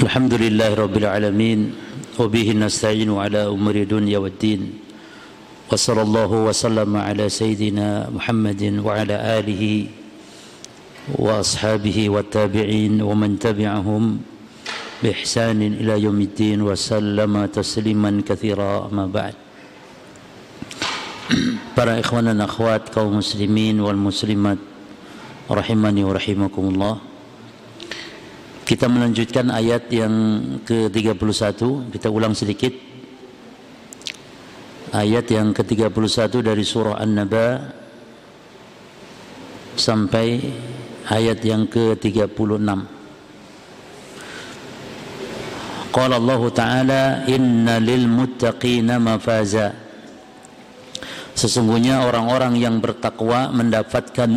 الحمد لله رب العالمين وبه نستعين على أمور الدنيا والدين وصلى الله وسلم على سيدنا محمد وعلى آله وأصحابه والتابعين ومن تبعهم بإحسان إلى يوم الدين وسلم تسليما كثيرا أما بعد. Para ikhwan dan akhwat kaum muslimin wal muslimat rahimani wa rahimakumullah. Kita melanjutkan ayat yang ke-31. Kita ulang sedikit. Ayat yang ke-31 dari surah An-Naba sampai ayat yang ke-36. Qala Allah Ta'ala inna lil muttaqina mafaza. Sesungguhnya orang-orang yang bertakwa mendapatkan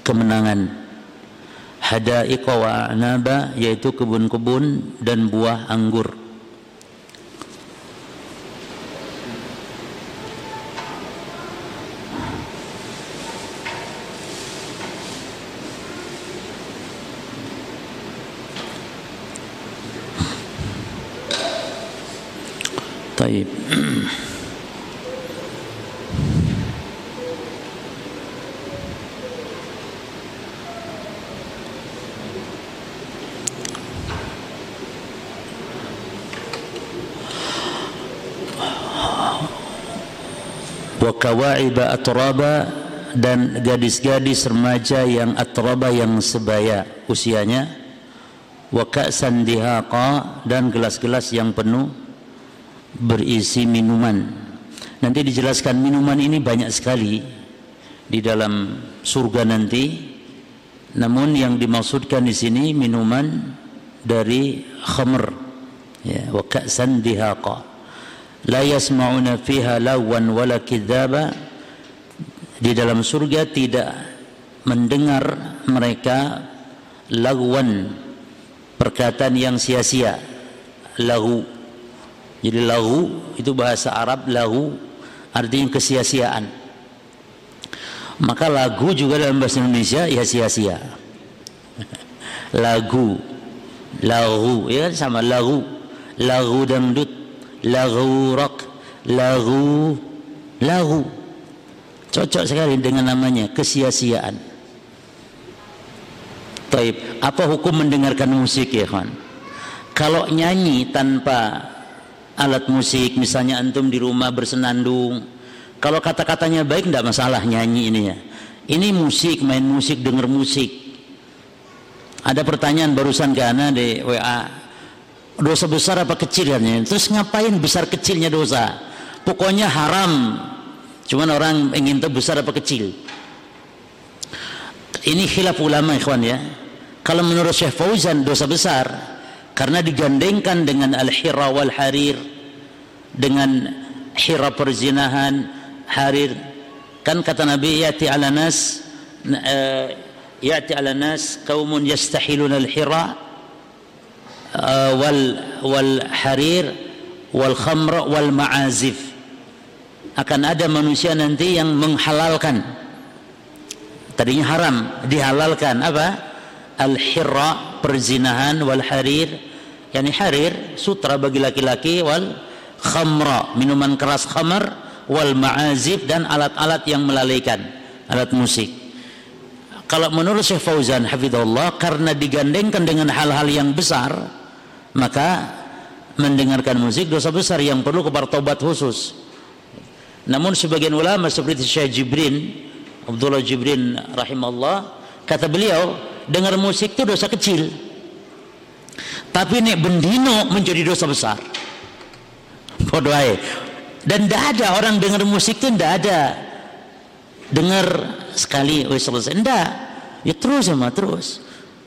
kemenangan. Hadaiqa wa a'naba yaitu kebun-kebun dan buah anggur. Taib. Wa kawaiba atraba dan gadis-gadis remaja yang atraba yang sebaya usianya. Wa ka'san dihaqa dan gelas-gelas yang penuh berisi minuman. Nanti dijelaskan minuman ini banyak sekali di dalam surga nanti. Namun yang dimaksudkan di sini minuman dari khamr. Ya wa ka'san dihaqa la yasma'una fiha lawan wala kidzaba di dalam surga tidak mendengar mereka lagwan perkataan yang sia-sia. Lahu jadi lahu itu bahasa Arab lahu artinya kesia-siaan. Maka lagu juga dalam bahasa Indonesia ya sia-sia. Lagu. Lagu ya sama lagu. Lagu dangdut lagu rock lagu lagu cocok sekali dengan namanya kesia-siaan Taib, apa hukum mendengarkan musik ya kawan? Kalau nyanyi tanpa alat musik, misalnya antum di rumah bersenandung, kalau kata-katanya baik tidak masalah nyanyi ini ya. Ini musik, main musik, dengar musik. Ada pertanyaan barusan ke Ana di WA, dosa besar apa kecil katanya terus ngapain besar kecilnya dosa? Pokoknya haram. Cuman orang ingin tahu besar apa kecil. Ini khilaf ulama ikhwan ya. Kalau menurut Syekh Fauzan dosa besar karena digandengkan dengan al-hira wal harir dengan hira perzinahan harir. Kan kata Nabi yati ala nas uh, yati ala nas kaumun yastahilun al-hira wal wal harir wal khamr wal ma'azif akan ada manusia nanti yang menghalalkan. Tadinya haram dihalalkan apa? Al hirra perzinahan wal harir yakni harir sutra bagi laki-laki wal khamra minuman keras khamar wal ma'azif dan alat-alat yang melalaikan alat musik. Kalau menurut Syekh Fauzan hafizahullah karena digandengkan dengan hal-hal yang besar maka mendengarkan musik dosa besar yang perlu kebertobat khusus. Namun sebagian ulama seperti Syekh Jibrin Abdullah Jibrin rahimahullah kata beliau dengar musik itu dosa kecil. Tapi nek bendino menjadi dosa besar. Podoai. dan tidak ada orang dengar musik itu tidak ada. Dengar sekali wes selesai. Tidak ya terus sama terus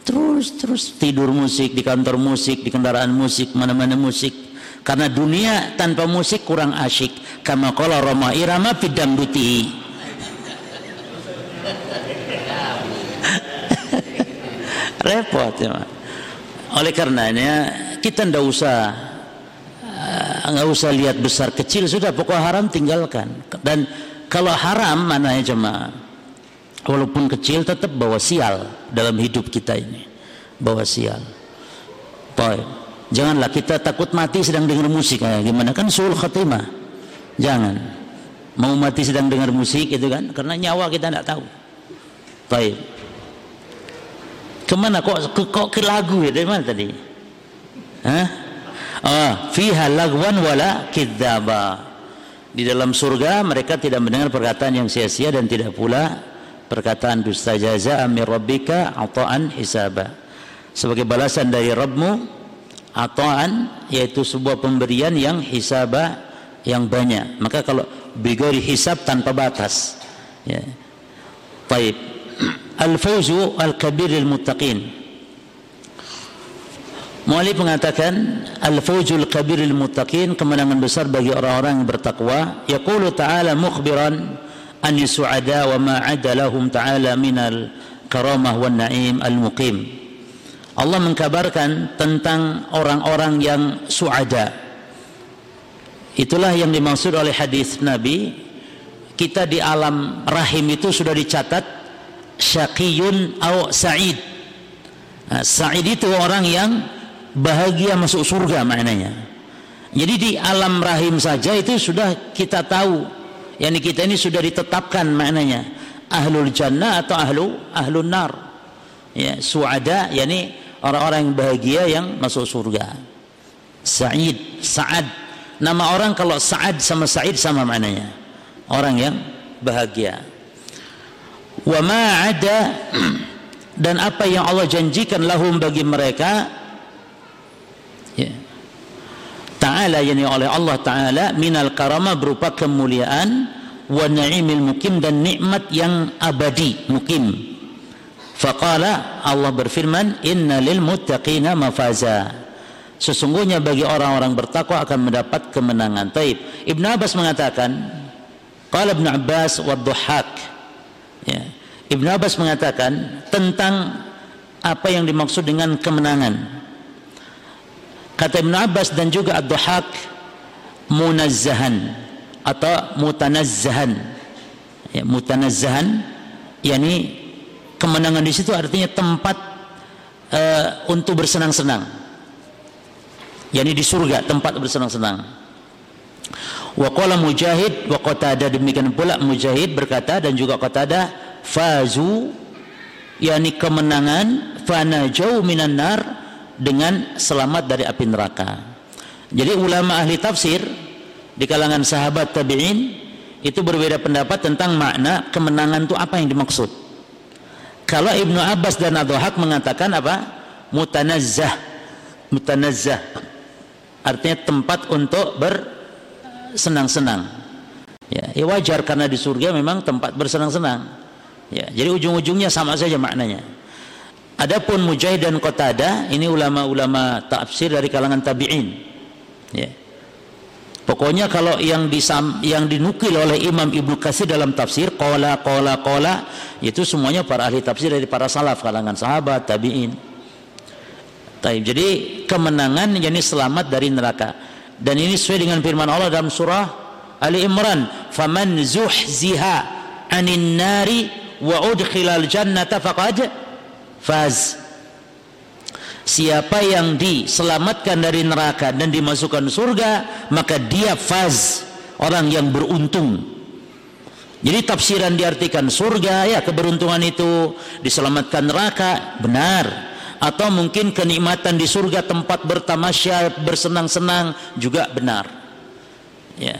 terus terus. Tidur musik di kantor musik di kendaraan musik mana-mana musik. Karena dunia tanpa musik kurang asyik. Kama qala Roma Irama bidang duti repot ya oleh karenanya kita ndak usah nggak uh, usah lihat besar kecil. Sudah pokok haram tinggalkan. Dan kalau haram mana ya cuma walaupun kecil tetap bawa sial dalam hidup kita ini bawa sial Baik. Janganlah kita takut mati sedang dengar musik. Eh, gimana kan sul khatimah. Jangan. Mau mati sedang dengar musik itu kan karena nyawa kita tidak tahu. Baik. Ke mana kok ke, kok ke lagu ya dari mana tadi? Hah? Ah, fiha lagwan wala kidzaba. Di dalam surga mereka tidak mendengar perkataan yang sia-sia dan tidak pula perkataan dusta jaza amir rabbika ata'an hisaba. Sebagai balasan dari Rabbmu ata'an yaitu sebuah pemberian yang hisaba yang banyak. Maka kalau bigori hisab tanpa batas. Ya. Baik. Al-fawzu al-kabir lil-muttaqin. Mu'alif mengatakan Al-fawzu al-kabir lil-muttaqin kemenangan besar bagi orang-orang yang bertakwa. Yaqulu ta'ala mukhbiran an su'ada ma 'ada lahum ta'ala minal karamah wan al-muqim. Allah mengkabarkan tentang orang-orang yang su'ada. Itulah yang dimaksud oleh hadis Nabi. Kita di alam rahim itu sudah dicatat syaqiyun atau sa'id. Nah, sa'id itu orang yang bahagia masuk surga maknanya. Jadi di alam rahim saja itu sudah kita tahu. Yani kita ini sudah ditetapkan maknanya ahlul jannah atau ahlu ahlun nar. Ya, suada yani orang-orang yang bahagia yang masuk surga. Sa'id, Sa'ad. Nama orang kalau Sa'ad sama Sa'id sama maknanya. Orang yang bahagia wa ma ada dan apa yang Allah janjikan lahum bagi mereka ya ta'ala yani oleh Allah taala minal karama berupa kemuliaan wa na'imil mukim dan nikmat yang abadi mukim. Faqala Allah berfirman inna lil muttaqina mafaza. Sesungguhnya bagi orang-orang bertakwa akan mendapat kemenangan. Taib. Ibn Abbas mengatakan qala Ibn Abbas wa dhuhak Ya. Ibn Abbas mengatakan tentang apa yang dimaksud dengan kemenangan. Kata Ibn Abbas dan juga Ad-Duhak munazzahan atau mutanazzahan. Ya, mutanazzahan yakni kemenangan di situ artinya tempat uh, untuk bersenang-senang. yakni di surga tempat bersenang-senang. Wa qala Mujahid wa Qatada demikian pula Mujahid berkata dan juga Qatada fazu yakni kemenangan fanajau minan nar dengan selamat dari api neraka. Jadi ulama ahli tafsir di kalangan sahabat tabi'in itu berbeda pendapat tentang makna kemenangan itu apa yang dimaksud. Kalau Ibnu Abbas dan Adhahak mengatakan apa? Mutanazzah. Mutanazzah. Artinya tempat untuk ber senang-senang. Ya, ya wajar karena di surga memang tempat bersenang-senang. Ya, jadi ujung-ujungnya sama saja maknanya. Adapun Mujahid dan Qatada ini ulama-ulama tafsir dari kalangan tabi'in. Ya. Pokoknya kalau yang disam, yang dinukil oleh Imam Ibnu Katsir dalam tafsir qala qala qala itu semuanya para ahli tafsir dari para salaf kalangan sahabat tabi'in. Taib. Jadi kemenangan yakni selamat dari neraka dan ini sesuai dengan firman Allah dalam surah Ali Imran faman zuhziha anin nari wa udkhilal jannata faqad faz. Siapa yang diselamatkan dari neraka dan dimasukkan surga maka dia faz orang yang beruntung. Jadi tafsiran diartikan surga ya keberuntungan itu diselamatkan neraka benar. Atau mungkin kenikmatan di surga tempat bertamasya bersenang-senang juga benar. Ya.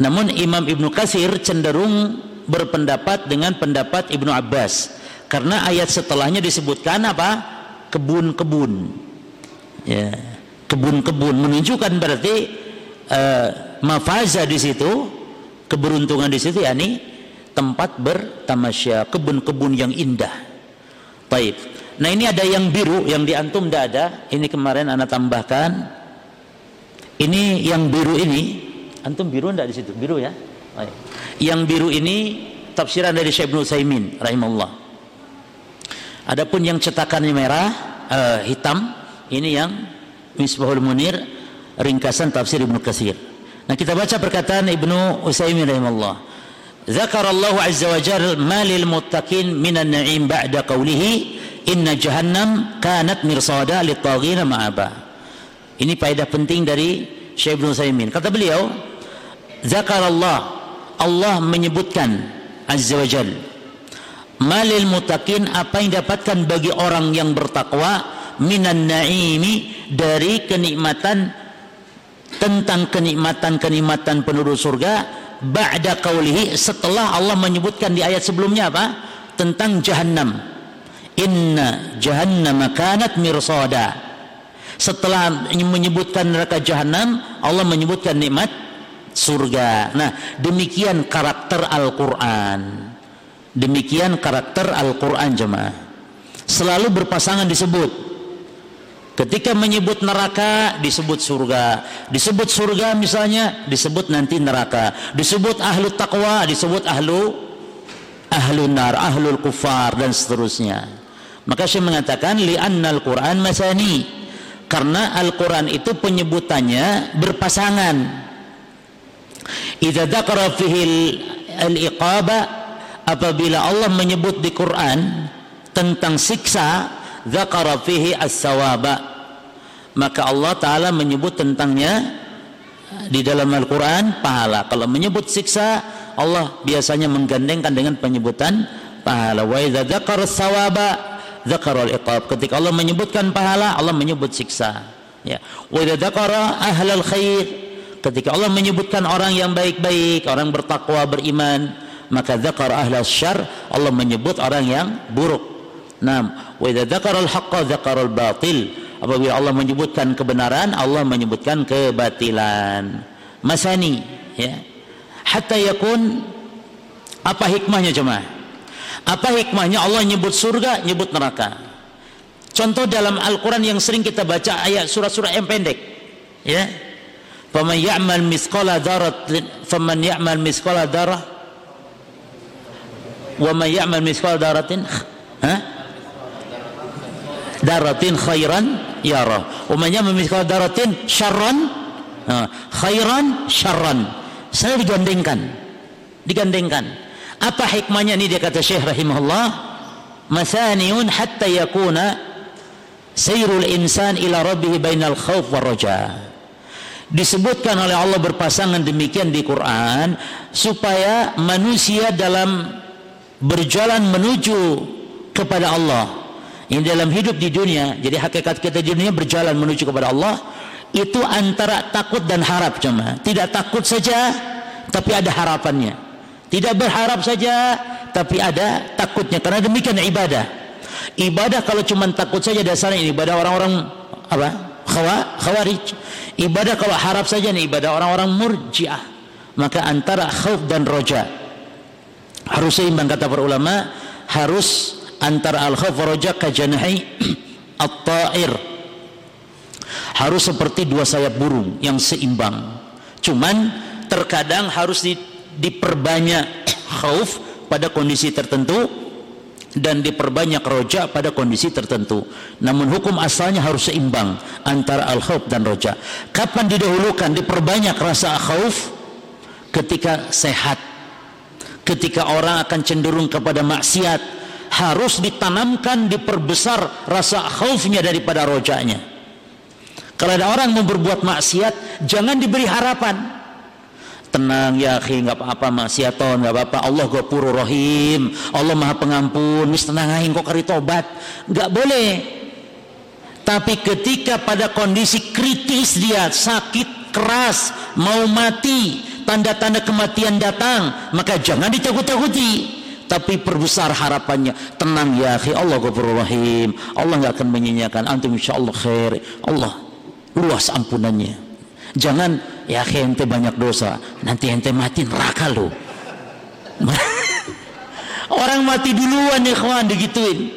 Namun Imam Ibnu Kasir cenderung berpendapat dengan pendapat Ibnu Abbas karena ayat setelahnya disebutkan apa kebun-kebun ya kebun-kebun menunjukkan berarti uh, mafaza di situ keberuntungan di situ yakni tempat bertamasya kebun-kebun yang indah baik Nah ini ada yang biru yang di antum tidak ada. Ini kemarin anak tambahkan. Ini yang biru ini, antum biru tidak di situ? Biru ya. Baik. Yang biru ini tafsiran dari Syekh Ibnu Saimin rahimahullah. Adapun yang cetakannya merah, uh, hitam, ini yang Misbahul Munir ringkasan tafsir Ibnu Katsir. Nah kita baca perkataan Ibnu Utsaimin rahimahullah. Zakar Allah azza wa jalla ma lil muttaqin minan na'im ba'da qawlihi inna jahannam kanat mirsada litaghina ma'aba ini faedah penting dari Syekh Ibn Saimin kata beliau zakarallah Allah menyebutkan azza wajal malil mutakin apa yang dapatkan bagi orang yang bertakwa minan naimi dari kenikmatan tentang kenikmatan-kenikmatan penduduk surga ba'da qaulihi setelah Allah menyebutkan di ayat sebelumnya apa? Tentang jahannam. Inna jahannam kanat mirsada. Setelah menyebutkan neraka jahannam Allah menyebutkan nikmat surga. Nah demikian karakter Al-Qur'an demikian karakter Al-Qur'an jemaah. Selalu berpasangan disebut. Ketika menyebut neraka disebut surga, disebut surga misalnya disebut nanti neraka, disebut ahlu taqwa disebut ahlu ahlu nar, ahlul kufar dan seterusnya. Maka saya mengatakan li'annal Quran masani. Karena Al-Quran itu penyebutannya berpasangan. Idza dzakara fihi al-iqaba apabila Allah menyebut di Quran tentang siksa dzakara fihi as-sawaba. Maka Allah taala menyebut tentangnya di dalam Al-Qur'an pahala. Kalau menyebut siksa Allah biasanya menggandengkan dengan penyebutan pahala. Wa idza dzakara as-sawaba dzakara al-iqab. Ketika Allah menyebutkan pahala Allah menyebut siksa. Ya. Wa idza dzakara ahlal khair. Ketika Allah menyebutkan orang yang baik-baik orang bertakwa beriman maka dzakara ahlal syarr Allah menyebut orang yang buruk Naam, wa idza dzakara al-haqqa dzakara al-batil. Apabila Allah menyebutkan kebenaran, Allah menyebutkan kebatilan. Masani, ya. Hatta yakun apa hikmahnya jemaah? Apa hikmahnya Allah nyebut surga, nyebut neraka? Contoh dalam Al-Qur'an yang sering kita baca ayat surat-surat yang pendek. Ya. Faman ya'mal misqala dzarratin faman ya'mal misqala dzarrah wa man ya'mal misqala dzarratin ha? daratin khairan yara. Umumnya memiskal daratin syarran khairan syarran. Saya digandengkan. Digandengkan. Apa hikmahnya? Ini dia kata Syekh rahimahullah. Masaniun hatta yakuna sayrul insan ila rabbih bainal khawf war raja. Disebutkan oleh Allah berpasangan demikian di Quran supaya manusia dalam berjalan menuju kepada Allah. Ini dalam hidup di dunia jadi hakikat kita di dunia berjalan menuju kepada Allah itu antara takut dan harap cuma tidak takut saja tapi ada harapannya. Tidak berharap saja tapi ada takutnya. Karena demikian ibadah. Ibadah kalau cuma takut saja dasarnya ibadah orang-orang apa? Khawa khawarij. Ibadah kalau harap saja ini ibadah orang-orang murjiah. Maka antara khauf dan roja harus seimbang kata para ulama harus antara al-khauf raja kajanahi at-ta'ir. Harus seperti dua sayap burung yang seimbang. Cuman terkadang harus di, diperbanyak khauf pada kondisi tertentu dan diperbanyak roja pada kondisi tertentu. Namun hukum asalnya harus seimbang antara al-khauf dan roja kapan didahulukan diperbanyak rasa khauf ketika sehat ketika orang akan cenderung kepada maksiat harus ditanamkan diperbesar rasa khaufnya daripada rojanya. Kalau ada orang mau berbuat maksiat jangan diberi harapan. Tenang ya akhi nggak apa-apa maksiaton nggak apa-apa. Allah Ghafurur Rahim Allah Maha Pengampun. Wis tenang aja kok kari tobat. Nggak boleh. Tapi ketika pada kondisi kritis dia sakit keras mau mati tanda-tanda kematian datang maka jangan ditakut-takuti tapi perbesar harapannya tenang ya akhi Allah ghafurur rahim. Allah nggak akan menyanyiakan antum insyaallah khair. Allah luas ampunannya. Jangan ya akhi ente banyak dosa. Nanti ente mati neraka lo orang mati duluan ya kawan digituin.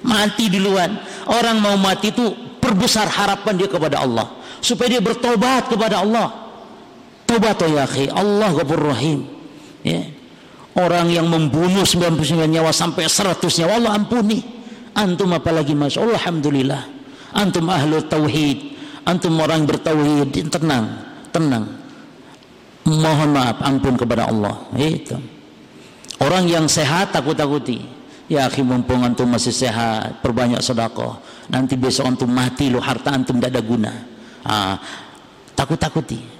Mati duluan. Orang mau mati itu perbesar harapan dia kepada Allah. Supaya dia bertobat kepada Allah tobat ya akhi Allah ghafurur rahim. Ya. Orang yang membunuh 99 nyawa sampai 100 nyawa Allah ampuni. Antum apalagi mas Allah Alhamdulillah. Antum ahlu tauhid. Antum orang bertauhid tenang tenang. Mohon maaf ampun kepada Allah. Itu. Orang yang sehat takut-takuti. Ya akhi mumpung antum masih sehat, perbanyak sedekah. Nanti besok antum mati lo harta antum tidak ada guna. Ah, takut-takuti.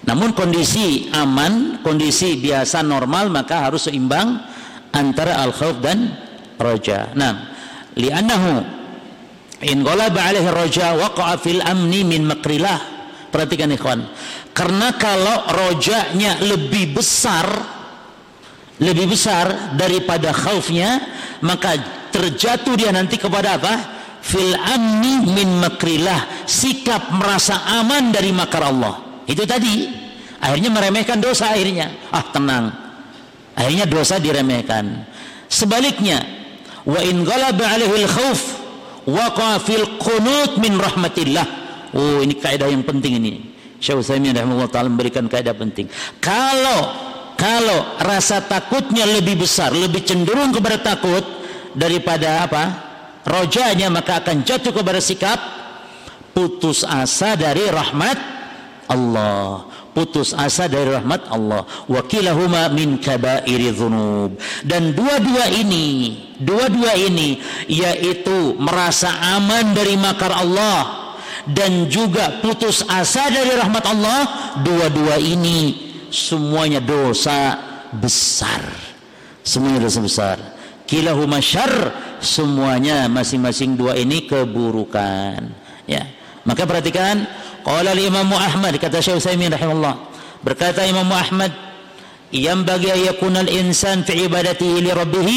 Namun kondisi aman, kondisi biasa normal maka harus seimbang antara al-khauf dan roja. Nah, li'annahu in ghalaba alaihi roja waqa'a fil amni min makrillah. Perhatikan ikhwan. Karena kalau rojanya lebih besar lebih besar daripada khaufnya maka terjatuh dia nanti kepada apa fil amni min makrillah sikap merasa aman dari makar Allah itu tadi. Akhirnya meremehkan dosa akhirnya. Ah tenang. Akhirnya dosa diremehkan. Sebaliknya wa in ghalaba alaihi al-khauf waqa fil qunut min rahmatillah. Oh ini kaidah yang penting ini. Syekh Utsaimin rahimahullah taala memberikan kaidah penting. Kalau kalau rasa takutnya lebih besar, lebih cenderung kepada takut daripada apa? Rojanya maka akan jatuh kepada sikap putus asa dari rahmat Allah. Putus asa dari rahmat Allah. Wakilahuma min kabairi dhunub. Dan dua-dua ini, dua-dua ini yaitu merasa aman dari makar Allah dan juga putus asa dari rahmat Allah, dua-dua ini semuanya dosa besar semuanya dosa besar kilahuma syar semuanya masing-masing dua ini keburukan ya maka perhatikan qala Imam Ahmad kata Syekh Utsaimin rahimahullah. Berkata Imam Ahmad yang bagi ayakunal insan fi ibadatihi li rabbih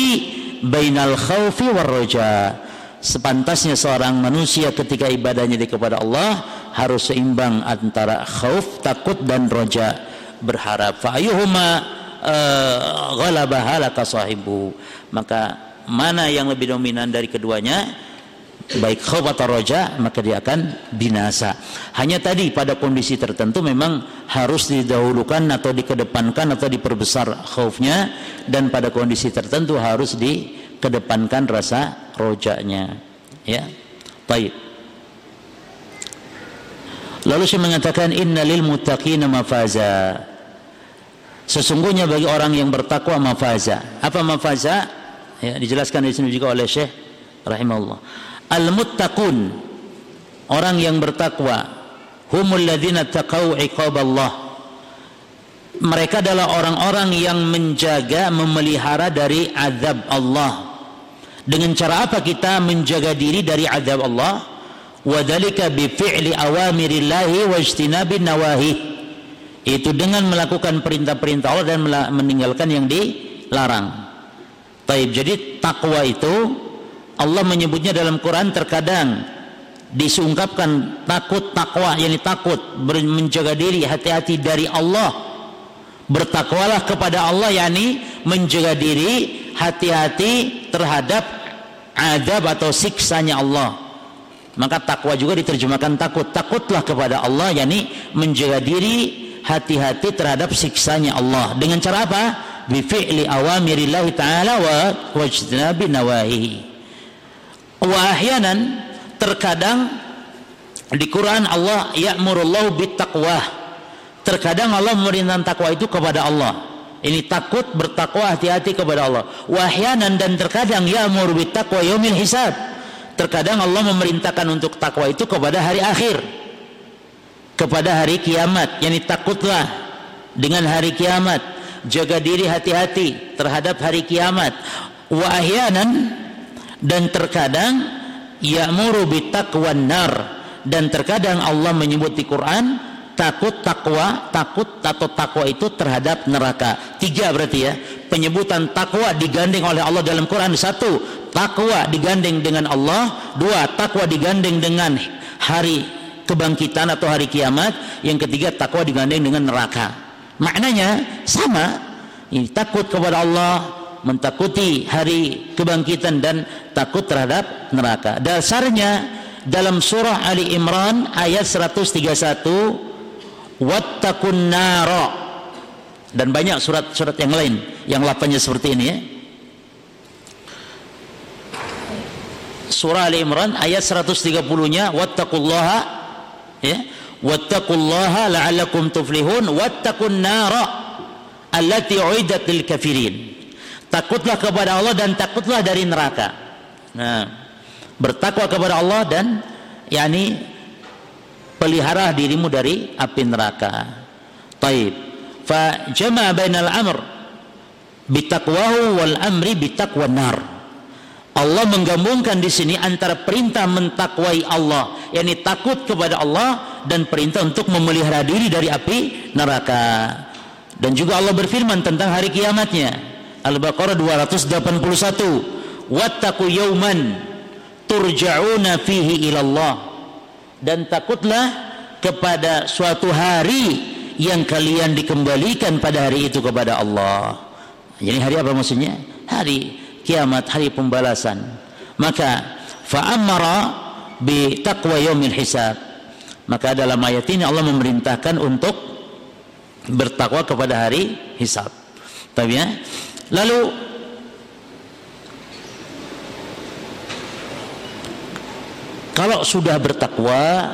bainal khawfi war raja. Sepantasnya seorang manusia ketika ibadahnya di kepada Allah harus seimbang antara khauf takut dan roja berharap fa ayyuhuma uh, ghalabaha laka sahibu. Maka mana yang lebih dominan dari keduanya baik khauf atau roja maka dia akan binasa hanya tadi pada kondisi tertentu memang harus didahulukan atau dikedepankan atau diperbesar khaufnya dan pada kondisi tertentu harus dikedepankan rasa rojanya ya baik Lalu saya mengatakan innalil muttaqina mafaza. Sesungguhnya bagi orang yang bertakwa mafaza. Apa mafaza? Ya, dijelaskan di sini juga oleh Syekh rahimahullah. Al-muttaqun orang yang bertakwa humul ladzina taqau iqaballah. Mereka adalah orang-orang yang menjaga memelihara dari azab Allah. Dengan cara apa kita menjaga diri dari azab Allah? Wadhalika bi fi'li awamirillahi wa ijtinabin nawahi itu dengan melakukan perintah-perintah Allah dan meninggalkan yang dilarang. Taib. Jadi takwa itu Allah menyebutnya dalam Quran terkadang disungkapkan takut takwa yakni takut menjaga diri hati-hati dari Allah. Bertakwalah kepada Allah yakni menjaga diri hati-hati terhadap adab atau siksanya Allah. Maka takwa juga diterjemahkan takut. Takutlah kepada Allah yakni menjaga diri hati-hati terhadap siksanya Allah. Dengan cara apa? bi fi'li awamirillahi ta'ala wa wajtinabi nawahihi wa ahyanan terkadang di Quran Allah ya'murullahu bittaqwa terkadang Allah memerintahkan takwa itu kepada Allah. Ini takut bertakwa hati-hati kepada Allah. Wahyanan dan terkadang ya'mur bittaqwa yaumil hisab. Terkadang Allah memerintahkan untuk takwa itu kepada hari akhir. Kepada hari kiamat. Yakni takutlah dengan hari kiamat. Jaga diri hati-hati terhadap hari kiamat. Wa ahyanan dan terkadang ya'muru bitaqwan nar. Dan terkadang Allah menyebut di Quran takut takwa takut atau takwa itu terhadap neraka. Tiga berarti ya. Penyebutan takwa digandeng oleh Allah dalam Quran. Satu takwa digandeng dengan Allah. Dua takwa digandeng dengan hari kebangkitan atau hari kiamat. Yang ketiga takwa digandeng dengan neraka. Maknanya sama. Ini takut kepada Allah mentakuti hari kebangkitan dan takut terhadap neraka. Dasarnya dalam surah Ali Imran ayat 131 wattaqun nara. Dan banyak surat-surat yang lain yang lapanya seperti ini ya. Surah Ali Imran ayat 130-nya wattaqullaha ya wattaqullaha la'allakum tuflihun wattaqun nara allati uiddat lil kafirin takutlah kepada Allah dan takutlah dari neraka nah bertakwa kepada Allah dan yakni pelihara dirimu dari api neraka taib fa jama'a bainal amr bitaqwahu wal amri bitaqwan nar Allah menggabungkan di sini antara perintah mentakwai Allah, yakni takut kepada Allah dan perintah untuk memelihara diri dari api neraka. Dan juga Allah berfirman tentang hari kiamatnya. Al-Baqarah 281. Wattaqu yauman turja'una fihi ilallah. Dan takutlah kepada suatu hari yang kalian dikembalikan pada hari itu kepada Allah. Jadi hari apa maksudnya? Hari kiamat hari pembalasan maka fa'amara bi taqwa yaumil hisab maka dalam ayat ini Allah memerintahkan untuk bertakwa kepada hari hisab tapi ya lalu kalau sudah bertakwa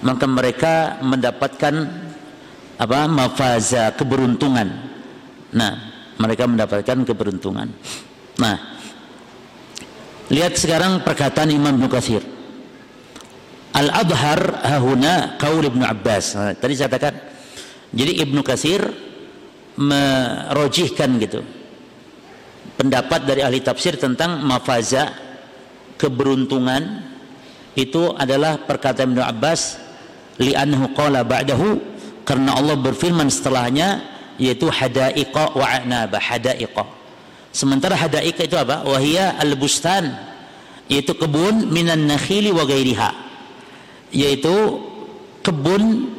maka mereka mendapatkan apa mafaza keberuntungan nah mereka mendapatkan keberuntungan Nah, lihat sekarang perkataan Imam Ibn Kathir. Al-Adhar hahuna kaul Ibn Abbas. Nah, tadi saya katakan, jadi Ibn Kathir merojihkan gitu pendapat dari ahli tafsir tentang mafaza keberuntungan itu adalah perkataan Ibn Abbas li'annahu qala ba'dahu karena Allah berfirman setelahnya yaitu hadaiqa wa anaba hadaiqa Sementara hadaika itu apa? Wahia al-bustan yaitu kebun minan nakhili wa gairiha. Yaitu kebun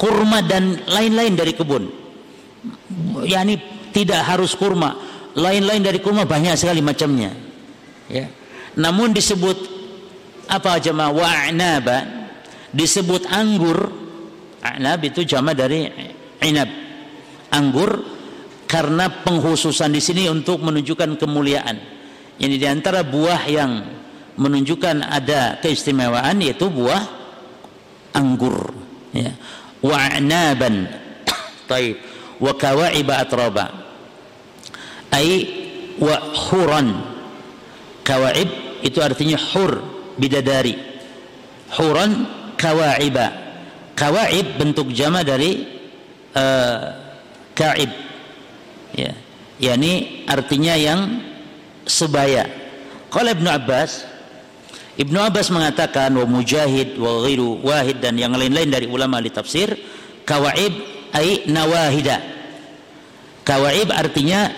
kurma dan lain-lain dari kebun. Yani tidak harus kurma, lain-lain dari kurma banyak sekali macamnya. Ya. Namun disebut apa jemaah wa'naba disebut anggur. Anab itu jama dari inab. Anggur karena penghususan di sini untuk menunjukkan kemuliaan. Ini di antara buah yang menunjukkan ada keistimewaan yaitu buah anggur ya. Wa anaban. Taib. Wa kawa'iba atraba. Ai wa huran. Kawaib itu artinya hur bidadari. Huran kawa'iba. Kawaib bentuk jama dari uh, kaib ya yakni artinya yang sebaya kalau Ibnu Abbas Ibnu Abbas mengatakan wa mujahid wa ghiru wahid dan yang lain-lain dari ulama di tafsir kawaib ai nawahida kawaib artinya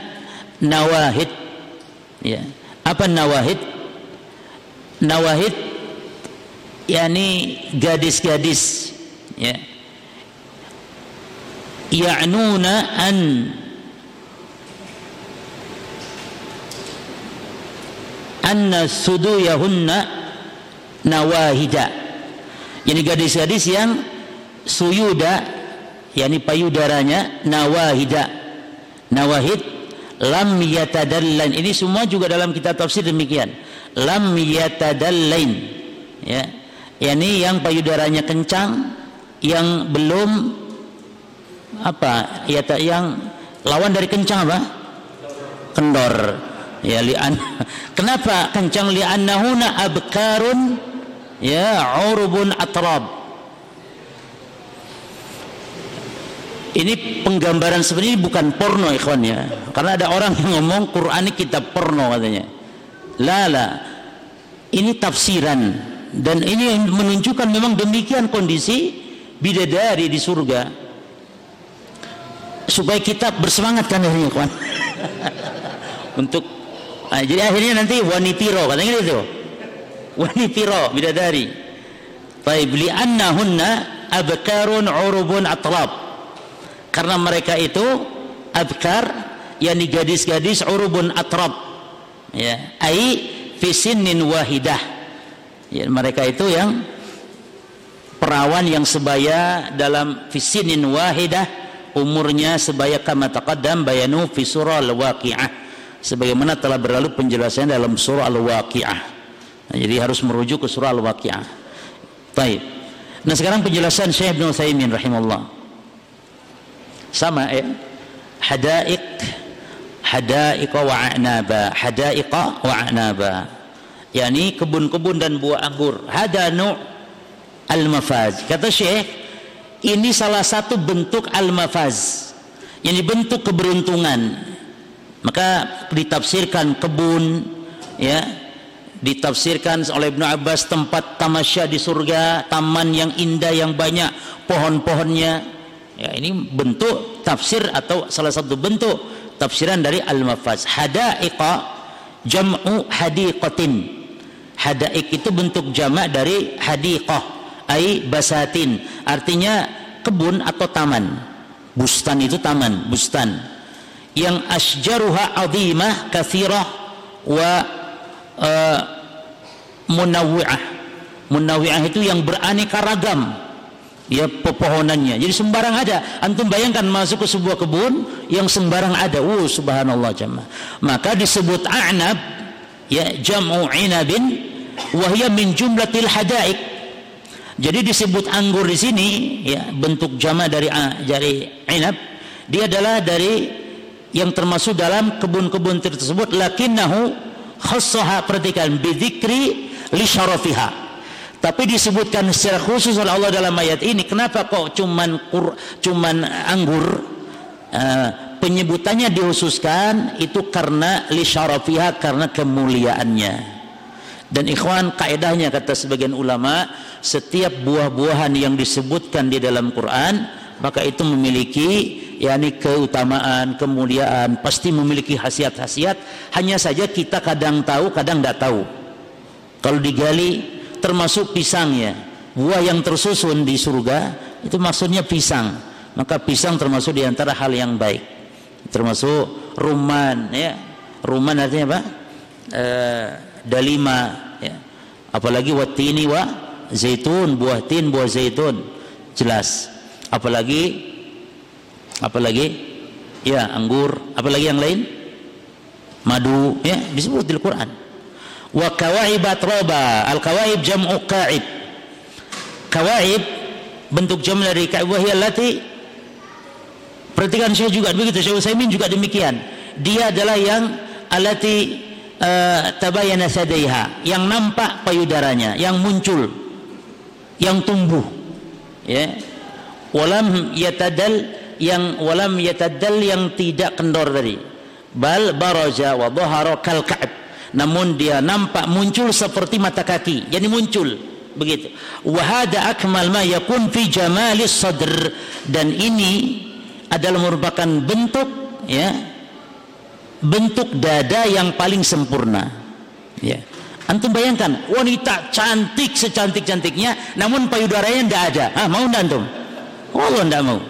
nawahid. Ya. Apa nawahid? Nawahid yakni gadis-gadis ya. Ya'nuna an anna suduyahunna nawahida. Ini gadis-gadis yang suyuda yakni payudaranya nawahida. Nawahid lam yatadallain ini semua juga dalam kitab tafsir demikian. Lam yatadallain ya. Yakni yang payudaranya kencang yang belum apa ya yang lawan dari kencang apa? Kendor. Ya li'an kenapa kencang? Li'annahuna abkarun ya urubun atrab ini penggambaran sebenarnya bukan porno ikhwan ya karena ada orang yang ngomong Quran ini kitab porno katanya lala ini tafsiran dan ini menunjukkan memang demikian kondisi bidadari di surga supaya kita bersemangat kan akhirnya kawan untuk Nah, jadi akhirnya nanti wanitiro katanya gitu. Wanitiro bidadari. Baik, li annahunna abkarun urubun atrab. Karena mereka itu abkar yakni gadis-gadis urubun atrab. Ya, ai fi sinnin wahidah. Ya, mereka itu yang perawan yang sebaya dalam fisinin wahidah umurnya sebaya kama taqaddam bayanu fi surah al-waqi'ah sebagaimana telah berlalu penjelasannya dalam surah Al-Waqiah. Nah, jadi harus merujuk ke surah Al-Waqiah. Baik. Nah, sekarang penjelasan Syekh Ibnu Utsaimin rahimahullah. Sama ya. Hadaik hadaiqa wa a'naba hadaiqa wa a'naba. Yakni kebun-kebun dan buah anggur. Hada nu' al-mafaz. Kata Syekh ini salah satu bentuk al-mafaz. Yang bentuk keberuntungan. Maka ditafsirkan kebun ya. Ditafsirkan oleh Ibnu Abbas tempat tamasya di surga taman yang indah yang banyak pohon-pohonnya ya ini bentuk tafsir atau salah satu bentuk tafsiran dari al-mafaz. Hadaiqa jam'u hadiqatin. Hadaik itu bentuk jamak dari hadiqah ai basatin. Artinya kebun atau taman. Bustan itu taman bustan. Yang asjaruha azimah kathirah wa uh, munawwi'ah. Munawwi'ah itu yang beraneka ragam ya pepohonannya. Jadi sembarang ada. Antum bayangkan masuk ke sebuah kebun yang sembarang ada. Uh subhanallah jemaah maka disebut a'nab ya jam'u inabin wahya min jumlatil hadaik. Jadi disebut anggur di sini ya bentuk jama dari dari inab dia adalah dari yang termasuk dalam kebun-kebun tersebut. Lakinnahu khassaha perhatikan bidzikri li syarafiha tapi disebutkan secara khusus oleh Allah dalam ayat ini kenapa kok cuman kur, cuman anggur uh, penyebutannya dikhususkan itu karena li karena kemuliaannya dan ikhwan kaedahnya kata sebagian ulama setiap buah-buahan yang disebutkan di dalam Quran maka itu memiliki yakni keutamaan, kemuliaan, pasti memiliki khasiat-khasiat. Hanya saja kita kadang tahu, kadang tidak tahu. Kalau digali termasuk pisangnya buah yang tersusun di surga itu maksudnya pisang. Maka pisang termasuk di antara hal yang baik. Termasuk ruman ya. Ruman artinya apa? E, dalima ya. Apalagi watini wa zaitun buah tin buah zaitun. Jelas. Apalagi apalagi? Ya anggur. Apalagi yang lain? Madu ya. Disebut di Al-Qur'an wa kawaibat roba. Al kawaib jam'u kaib. Kawaib bentuk jam dari kaib. Wahiyal perhatikan saya juga begitu saya Utsaimin juga demikian. Dia adalah yang alati uh, tabayana sadaiha. Yang nampak payudaranya yang muncul yang tumbuh. Ya. Walam yatadal yang walam yatadal yang tidak kendor tadi. Bal baraja wa dhahara kal ka'b namun dia nampak muncul seperti mata kaki. Jadi muncul. Begitu. Wahada akmal ma yakun fi jamalis sadr. Dan ini adalah merupakan bentuk ya bentuk dada yang paling sempurna. Ya. Antum bayangkan wanita cantik secantik-cantiknya namun payudaranya tidak ada. Ah mau tidak antum? Allah tidak mau.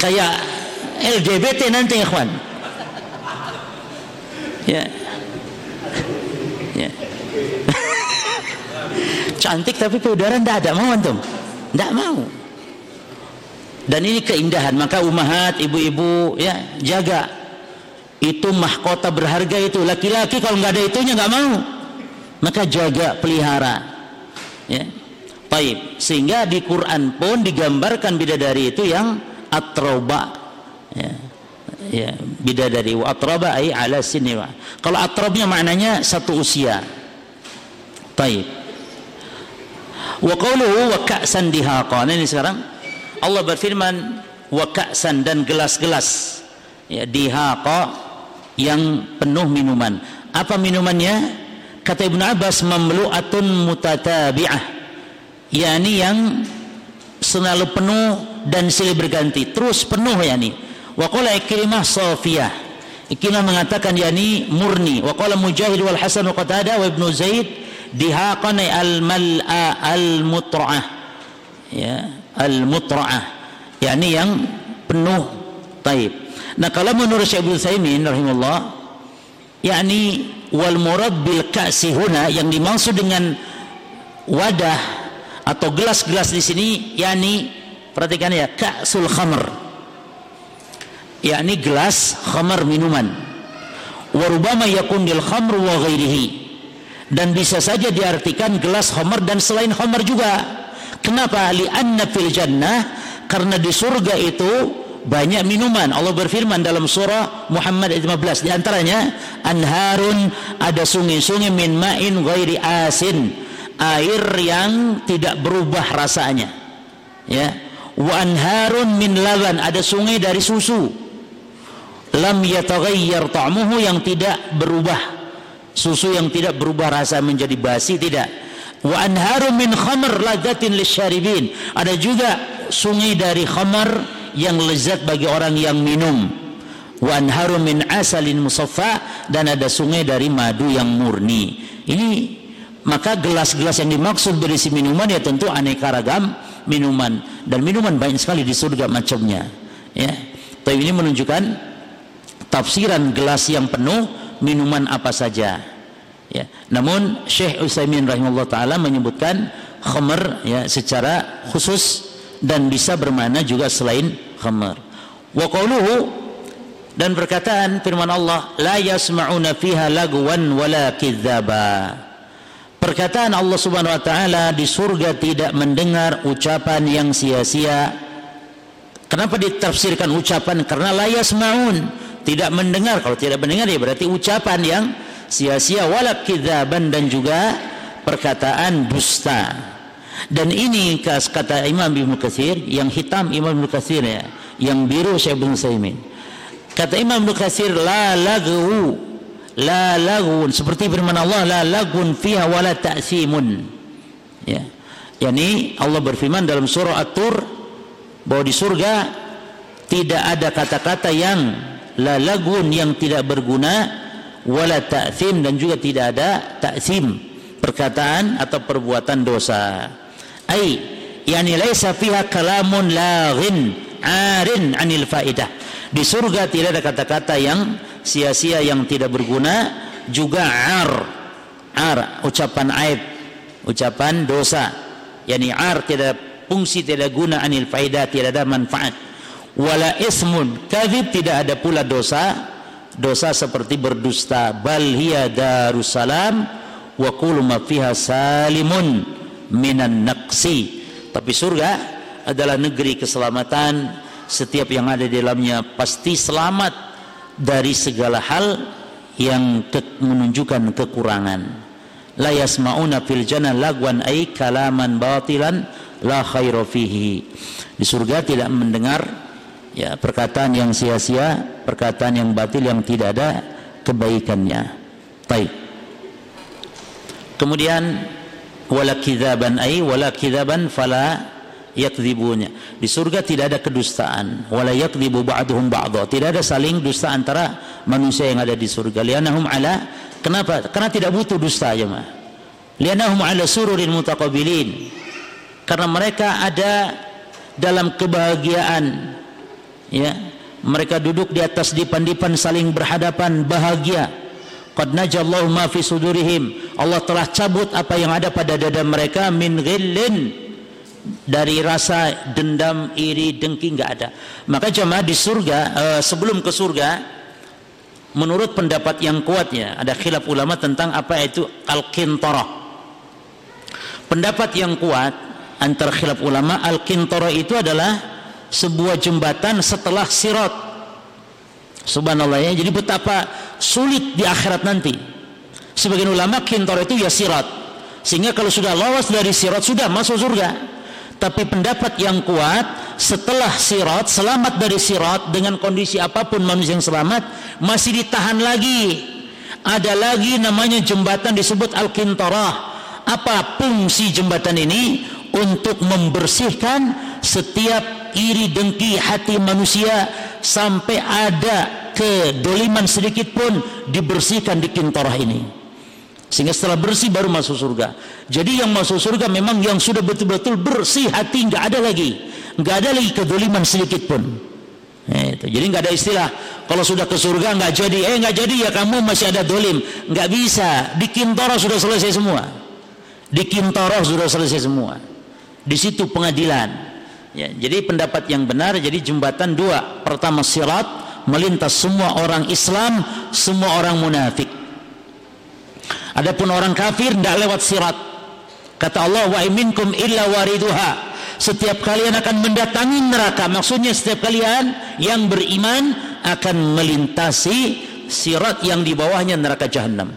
Kayak LGBT nanti ikhwan ya. Ya. Cantik tapi payudara tidak ada mau antum tidak mau. Dan ini keindahan maka umahat ibu-ibu ya jaga. Itu mahkota berharga itu. Laki-laki kalau nggak ada itunya nggak mau. Maka jaga pelihara. Ya. Baik. Sehingga di Quran pun digambarkan bidadari itu yang atroba ya ya bidadari wa atraba ay ala sinni kalau atrabnya maknanya satu usia. Baik. Wa qawluhu wa ka'san dihaqa ini sekarang Allah berfirman wa ka'san dan gelas-gelas. Ya dihaqa yang penuh minuman. Apa minumannya? Kata Ibnu Abbas mamlu'atun mutatabi'ah. Yakni yang selalu penuh dan silih berganti. Terus penuh yakni wa qala ikrimah safiyah. Ikrimah mengatakan yakni murni. Wa qala mujahid wal hasan wa qatada wa ibnu zaid dihaqan al mal'a al mutra'ah ya al mutra'ah yakni yang penuh taib. Nah kalau menurut Syekh Ibnu Saimin rahimahullah yakni wal murad bil ka'si huna yang dimaksud dengan wadah atau gelas-gelas di sini yakni perhatikan ya ka'sul khamr yakni gelas khamar minuman warubama yakun khamr wa ghairihi dan bisa saja diartikan gelas khamar dan selain khamar juga kenapa li anna fil jannah karena di surga itu banyak minuman. Allah berfirman dalam surah Muhammad ayat 15 di antaranya anharun ada sungai-sungai min ma'in ghairi asin. Air yang tidak berubah rasanya. Ya. Wa anharun min laban ada sungai dari susu. Lam yataghayyar ta'muhu yang tidak berubah. Susu yang tidak berubah rasa menjadi basi tidak. Wa anharum min khamr ladzatin lisyaribin. Ada juga sungai dari khamar yang lezat bagi orang yang minum wa anharu min asalin musaffa dan ada sungai dari madu yang murni ini maka gelas-gelas yang dimaksud berisi minuman ya tentu aneka ragam minuman dan minuman banyak sekali di surga macamnya ya tapi ini menunjukkan tafsiran gelas yang penuh minuman apa saja ya namun Syekh Utsaimin rahimahullah taala menyebutkan khamr ya secara khusus dan bisa bermakna juga selain khamar. Wa qawluhu dan perkataan firman Allah la yasma'una fiha lagwan wala kidzaba. Perkataan Allah Subhanahu wa taala di surga tidak mendengar ucapan yang sia-sia. Kenapa ditafsirkan ucapan? Karena la yasma'un, tidak mendengar. Kalau tidak mendengar ya berarti ucapan yang sia-sia wala kidzaban dan juga perkataan dusta. Dan ini kata Imam Ibnu Katsir, yang hitam Imam Ibnu Katsir ya, yang biru Syekh Ibnu Saimin. Kata Imam Ibnu Katsir la lagu la lagun seperti firman Allah la lagun fiha wala ta'simun. Ya. Yani Allah berfirman dalam surah At-Tur bahwa di surga tidak ada kata-kata yang la lagun yang tidak berguna wala ta'sim dan juga tidak ada ta'sim perkataan atau perbuatan dosa. Ai yani laisa fiha kalamun laghin arin anil faidah. Di surga tidak ada kata-kata yang sia-sia yang tidak berguna juga ar ar ucapan aib ucapan dosa. Yani ar tidak fungsi tidak guna anil faidah tidak ada manfaat wala ismun. Kadzib tidak ada pula dosa. Dosa seperti berdusta. Bal hiya darussalam wa kullu ma fiha salimun minan naqsi. Tapi surga adalah negeri keselamatan. Setiap yang ada di dalamnya pasti selamat dari segala hal yang ke menunjukkan kekurangan. La yasma'una fil jannah lagwan ay kalaman batilan la khairu fihi. Di surga tidak mendengar ya perkataan yang sia-sia perkataan yang batil yang tidak ada kebaikannya. Baik. Kemudian wala kidzaban ay wala kidzaban fala yakdzibunya. Di surga tidak ada kedustaan. Wala yakdzibu ba'duhum ba'dha. Tidak ada saling dusta antara manusia yang ada di surga. Lianahum ala kenapa? Karena tidak butuh dusta ya mah lianahum ala sururin mutaqabilin. Karena mereka ada dalam kebahagiaan ya mereka duduk di atas dipan-dipan saling berhadapan bahagia Qad najallahu ma fi sudurihim. Allah telah cabut apa yang ada pada dada mereka min ghillin dari rasa dendam, iri, dengki enggak ada. Maka jemaah di surga uh, sebelum ke surga menurut pendapat yang kuatnya ada khilaf ulama tentang apa itu al-qintarah. Pendapat yang kuat antara khilaf ulama al-qintarah itu adalah sebuah jembatan setelah sirat Subhanallah ya. Jadi betapa sulit di akhirat nanti. Sebagian ulama kintor itu ya sirat. Sehingga kalau sudah lolos dari sirat sudah masuk surga. Tapi pendapat yang kuat setelah sirat, selamat dari sirat dengan kondisi apa pun manusia yang selamat masih ditahan lagi. Ada lagi namanya jembatan disebut al-kintarah. Apa fungsi jembatan ini? Untuk membersihkan setiap iri dengki hati manusia sampai ada kedoliman sedikit pun dibersihkan di kintorah ini. Sehingga setelah bersih baru masuk surga. Jadi yang masuk surga memang yang sudah betul-betul bersih hati nggak ada lagi. Nggak ada lagi kedoliman sedikit pun. Eh, itu. jadi nggak ada istilah kalau sudah ke surga nggak jadi. Eh nggak jadi ya kamu masih ada dolim. Nggak bisa. Di kintorah sudah selesai semua. Di kintorah sudah selesai semua. Di situ pengadilan Ya, jadi pendapat yang benar jadi jembatan dua. Pertama sirat melintas semua orang Islam, semua orang munafik. Adapun orang kafir tidak lewat sirat. Kata Allah wa iminkum illa wariduha. setiap kalian akan mendatangi neraka maksudnya setiap kalian yang beriman akan melintasi sirat yang di bawahnya neraka jahanam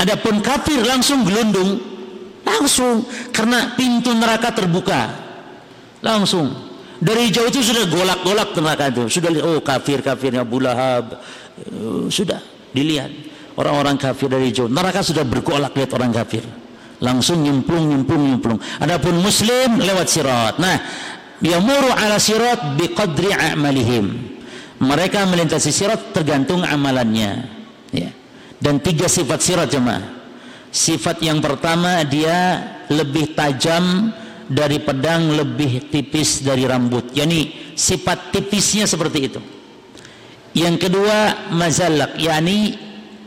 adapun kafir langsung gelundung langsung karena pintu neraka terbuka langsung. Dari jauh itu sudah golak-golak neraka itu. Sudah oh kafir kafirnya Abu Lahab. Uh, sudah dilihat. Orang-orang kafir dari jauh. Neraka sudah bergolak lihat orang kafir. Langsung nyemplung nyemplung nyemplung. Adapun muslim lewat sirat. Nah yamuru ala sirat biqadri a'malihim. Mereka melintasi sirat tergantung amalannya. Ya. Dan tiga sifat sirat jemaah. Sifat yang pertama dia lebih tajam dari pedang lebih tipis dari rambut. Yakni sifat tipisnya seperti itu. Yang kedua mazalak yakni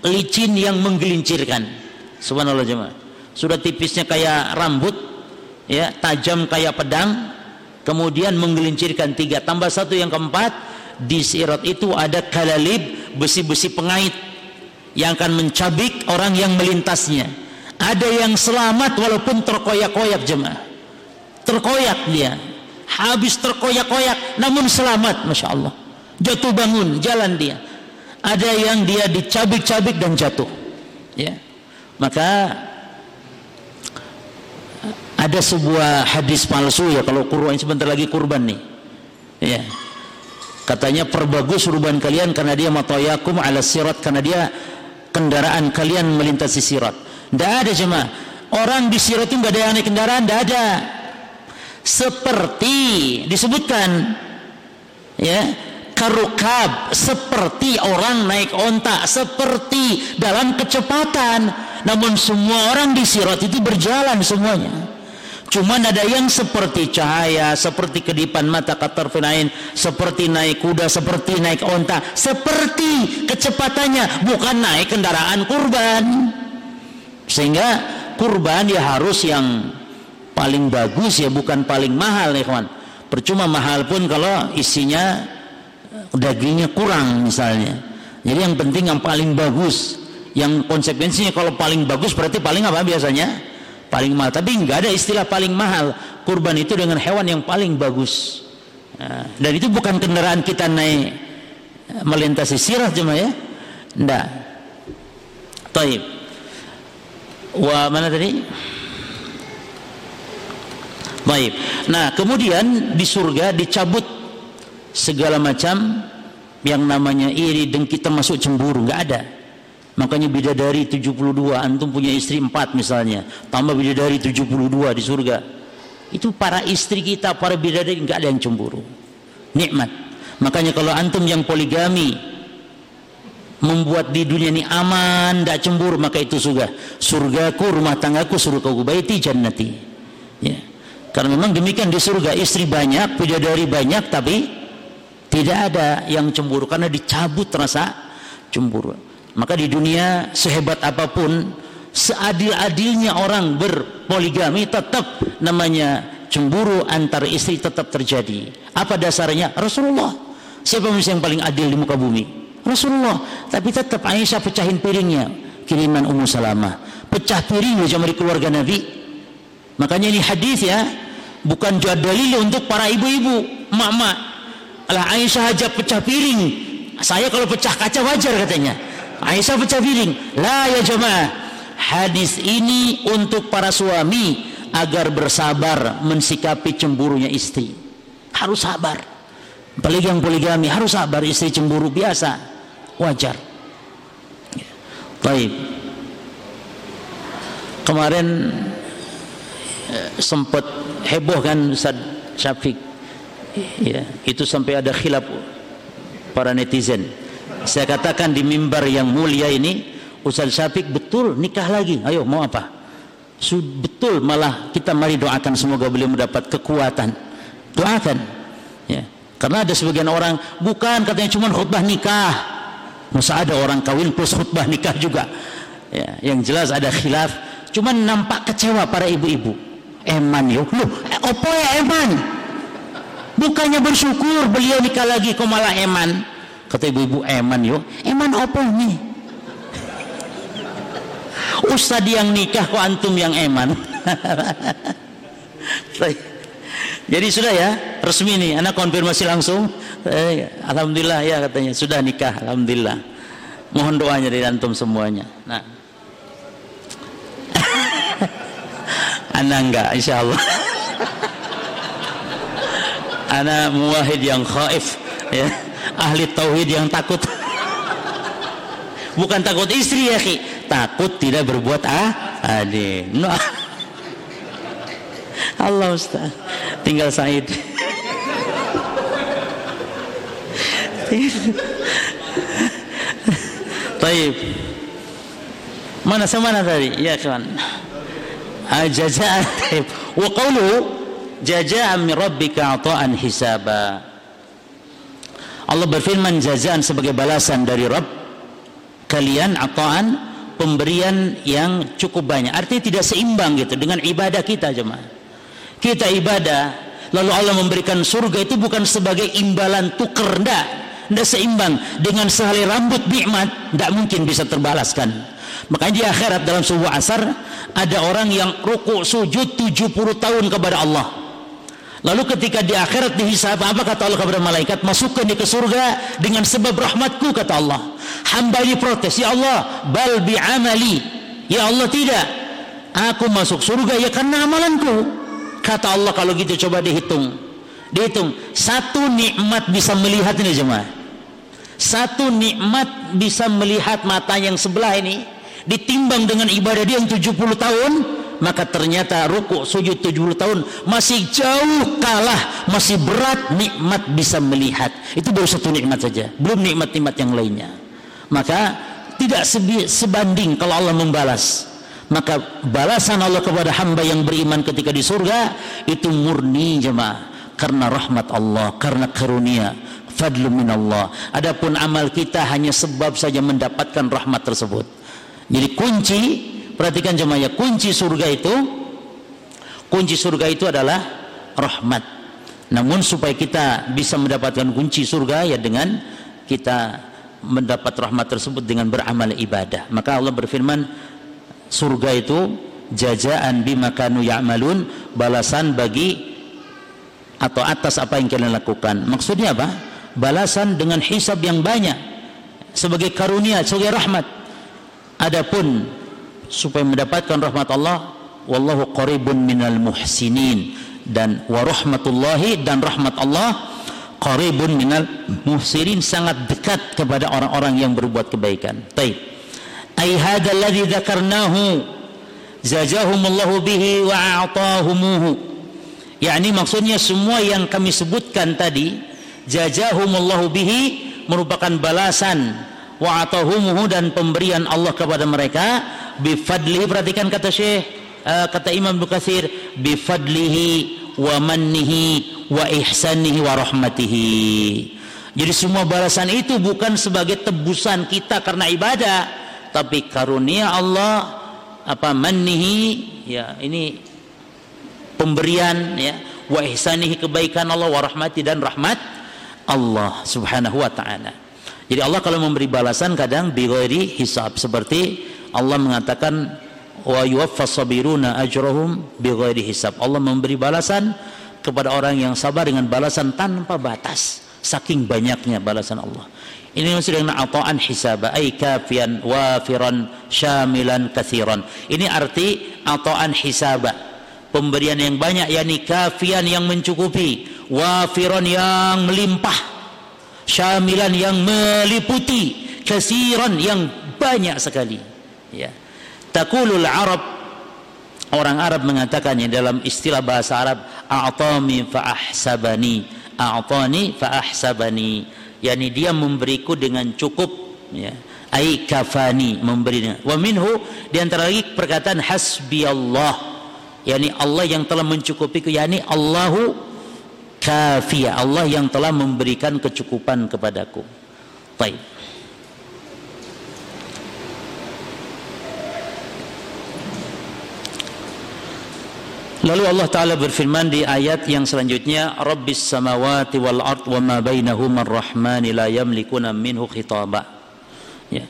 licin yang menggelincirkan. Subhanallah jemaah. Sudah tipisnya kayak rambut ya tajam kayak pedang kemudian menggelincirkan tiga. Tambah satu yang keempat di sirat itu ada kalalib besi-besi pengait yang akan mencabik orang yang melintasnya. Ada yang selamat walaupun terkoyak-koyak jemaah terkoyak dia. Habis terkoyak-koyak namun selamat Masya Allah. Jatuh bangun jalan dia. Ada yang dia dicabik-cabik dan jatuh. Ya. Maka ada sebuah hadis palsu ya kalau kurban sebentar lagi kurban nih. Ya. Katanya perbagus kurban kalian karena dia matoyakum ala sirat karena dia kendaraan kalian melintasi sirat. Tidak ada cuma orang di sirat itu nggak ada yang naik kendaraan tidak ada seperti disebutkan ya karukab seperti orang naik onta seperti dalam kecepatan namun semua orang di sirat itu berjalan semuanya Cuma ada yang seperti cahaya, seperti kedipan mata katar finain, seperti naik kuda, seperti naik onta, seperti kecepatannya, bukan naik kendaraan kurban. Sehingga kurban ya harus yang paling bagus ya, bukan paling mahal nih kawan. Percuma mahal pun kalau isinya dagingnya kurang misalnya. Jadi yang penting yang paling bagus. Yang konsekuensinya kalau paling bagus berarti paling apa biasanya? paling mahal tapi nggak ada istilah paling mahal kurban itu dengan hewan yang paling bagus nah, dan itu bukan kendaraan kita naik melintasi sirah cuma ya enggak taib wa mana tadi baik nah kemudian di surga dicabut segala macam yang namanya iri dengki termasuk cemburu nggak ada Makanya bidadari 72, antum punya istri 4 misalnya, tambah bidadari 72 di surga. Itu para istri kita, para bidadari enggak ada yang cemburu. Nikmat. Makanya kalau antum yang poligami membuat di dunia ini aman, tidak cemburu, maka itu surga. Surgaku, rumah tanggaku, surga baiti jannati. Ya. Karena memang demikian di surga istri banyak, bidadari banyak, tapi tidak ada yang cemburu karena dicabut rasa cemburu. Maka di dunia sehebat apa pun, seadil-adilnya orang berpoligami tetap namanya cemburu antar istri tetap terjadi. Apa dasarnya? Rasulullah. Siapa manusia yang paling adil di muka bumi? Rasulullah. Tapi tetap Aisyah pecahin piringnya. Kiriman Ummu Salamah. Pecah piring cuma di keluarga Nabi. Makanya ini hadis ya. Bukan jual dalil untuk para ibu-ibu, mak-mak. Alah Aisyah aja pecah piring. Saya kalau pecah kaca wajar katanya. Aisyah pecah piring. La ya jemaah. Hadis ini untuk para suami agar bersabar mensikapi cemburunya istri. Harus sabar. Apalagi yang poligami harus sabar istri cemburu biasa. Wajar. Baik. Kemarin sempat heboh kan Ustaz Syafiq. Ya, itu sampai ada khilaf para netizen. Saya katakan di mimbar yang mulia ini Ustaz Syafiq betul nikah lagi. Ayo mau apa? Betul malah kita mari doakan semoga beliau mendapat kekuatan. Doakan. Ya karena ada sebagian orang bukan katanya cuma khutbah nikah. Masa ada orang kawin plus khutbah nikah juga? Ya yang jelas ada khilaf. Cuman nampak kecewa para ibu-ibu eman yo lu opo ya eman bukannya bersyukur beliau nikah lagi kok malah eman kata ibu-ibu eman yo eman apa nih Ustad yang nikah kok antum yang eman Jadi sudah ya, resmi nih. Anak konfirmasi langsung. Eh, Alhamdulillah ya katanya sudah nikah. Alhamdulillah. Mohon doanya dari antum semuanya. Nah, Ana enggak, insya Allah. Ana muwahid yang khaif, ya. ahli tauhid yang takut. Bukan takut istri ya, khi. takut tidak berbuat ah, adil. No. Allah Ustaz. Tinggal Said. Taib. Mana semana tadi? Ya kawan. Jazaan. Wa qawluhu jazaan min rabbika ata'an hisaba. Allah berfirman jazaan sebagai balasan dari Rabb kalian ata'an pemberian yang cukup banyak. Artinya tidak seimbang gitu dengan ibadah kita jemaah kita ibadah lalu Allah memberikan surga itu bukan sebagai imbalan tuker ndak ndak seimbang dengan sehelai rambut nikmat ndak mungkin bisa terbalaskan makanya di akhirat dalam sebuah asar ada orang yang ruku sujud 70 tahun kepada Allah Lalu ketika di akhirat dihisab apa kata Allah kepada malaikat masukkan dia ke surga dengan sebab rahmatku kata Allah. Hamba ini protes ya Allah bal bi amali ya Allah tidak aku masuk surga ya karena amalanku Kata Allah kalau gitu coba dihitung. Dihitung. Satu nikmat bisa melihat ini jemaah. Satu nikmat bisa melihat mata yang sebelah ini ditimbang dengan ibadah dia yang 70 tahun maka ternyata ruku sujud 70 tahun masih jauh kalah masih berat nikmat bisa melihat. Itu baru satu nikmat saja belum nikmat-nikmat yang lainnya. Maka tidak sebanding kalau Allah membalas. Maka balasan Allah kepada hamba yang beriman ketika di surga itu murni jemaah karena rahmat Allah karena karunia fadlu minallah. Adapun amal kita hanya sebab saja mendapatkan rahmat tersebut jadi kunci perhatikan jemaah ya kunci surga itu kunci surga itu adalah rahmat. Namun supaya kita bisa mendapatkan kunci surga ya dengan kita mendapat rahmat tersebut dengan beramal ibadah. Maka Allah berfirman surga itu jajaan bima kanu ya'malun balasan bagi atau atas apa yang kalian lakukan. Maksudnya apa? Balasan dengan hisab yang banyak sebagai karunia sebagai rahmat adapun supaya mendapatkan rahmat Allah wallahu qaribun minal muhsinin. Dan warahmatullahi dan rahmat Allah qaribun minal muhsinin sangat dekat kepada orang-orang yang berbuat kebaikan. Baik ay hadzal ladzi dzakarnahu zajahumullahu bihi wa a'tahumuhu. Yakni maksudnya semua yang kami sebutkan tadi jajahumullahu bihi merupakan balasan wa atahumuhu dan pemberian Allah kepada mereka bifadlihi perhatikan kata Syekh uh, kata Imam Bukathir bifadlihi wa mannihi wa ihsanihi wa rahmatihi. Jadi semua balasan itu bukan sebagai tebusan kita karena ibadah tapi karunia Allah apa mannihi ya ini pemberian ya wa ihsanihi kebaikan Allah wa rahmati dan rahmat Allah subhanahu wa ta'ala jadi Allah kalau memberi balasan kadang bighairi hisab seperti Allah mengatakan wa yuwaffas sabiruna ajrahum bighairi hisab Allah memberi balasan kepada orang yang sabar dengan balasan tanpa batas saking banyaknya balasan Allah ini maksud dengan ataan hisaba ay kafian wafiran syamilan kathiran. Ini arti ataan hisaba. Pemberian yang banyak yakni kafian yang mencukupi, wafiran yang melimpah, syamilan yang meliputi, kasiran yang banyak sekali. Ya. Arab orang Arab mengatakannya dalam istilah bahasa Arab a'tami fa ahsabani a'tani fa ahsabani yakni dia memberiku dengan cukup ya ai kafani memberi wa minhu di antara lagi perkataan hasbi Allah yakni Allah yang telah mencukupiku yakni Allahu kafiyah. Allah yang telah memberikan kecukupan kepadaku. Baik. Lalu Allah Ta'ala berfirman di ayat yang selanjutnya Rabbis samawati wal ard wa ma bainahuma ar-rahmani la yamlikuna minhu khitaba. Ya.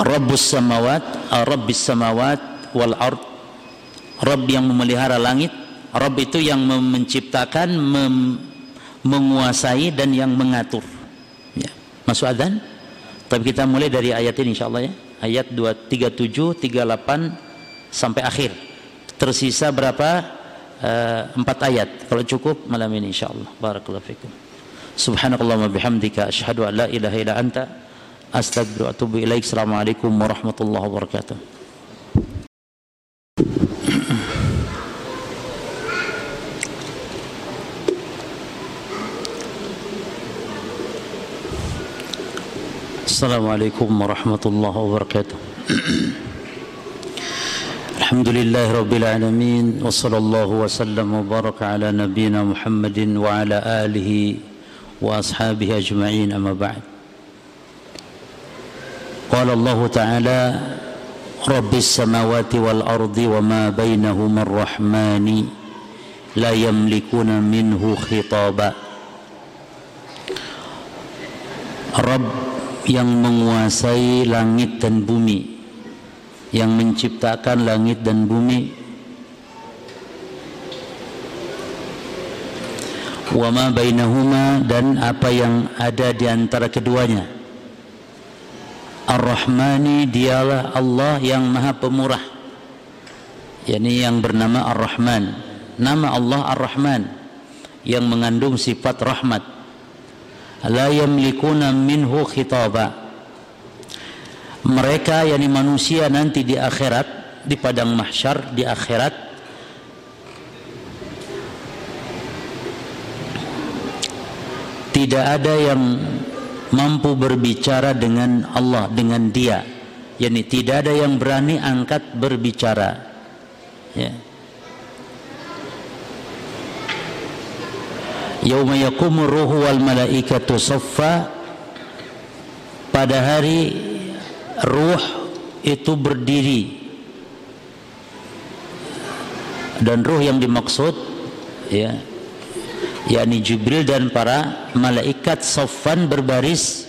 Rabbus samawat Rabbis samawat wal ard. Rabb yang memelihara langit Rabb itu yang menciptakan mem menguasai dan yang mengatur. Ya. masuk adzan tapi kita mulai dari ayat ini insyaallah ya. Ayat 237 38 sampai akhir. Tersisa berapa? Uh, empat ayat. Kalau cukup malam ini insyaallah. Barakallahu fikum. Subhanakallahumma bihamdika asyhadu an la ilaha illa anta astaghfiruka wa atubu ilaik. Assalamualaikum warahmatullahi wabarakatuh السلام عليكم ورحمة الله وبركاته. الحمد لله رب العالمين وصلى الله وسلم وبارك على نبينا محمد وعلى آله وأصحابه أجمعين أما بعد. قال الله تعالى رب السماوات والأرض وما بينهما الرحمن لا يملكون منه خطابا. رب yang menguasai langit dan bumi yang menciptakan langit dan bumi. Wa ma bainahuma dan apa yang ada di antara keduanya. Ar-Rahmani dialah Allah yang Maha Pemurah yakni yang bernama Ar-Rahman. Nama Allah Ar-Rahman yang mengandung sifat rahmat la yamlikuna minhu khitaba. Mereka yakni manusia nanti di akhirat di padang mahsyar di akhirat tidak ada yang mampu berbicara dengan Allah dengan dia. Yakni tidak ada yang berani angkat berbicara. Ya yauma yakumur ruhu wal malaikatu saffa. Pada hari ruh itu berdiri. Dan ruh yang dimaksud ya yakni Jibril dan para malaikat saffan berbaris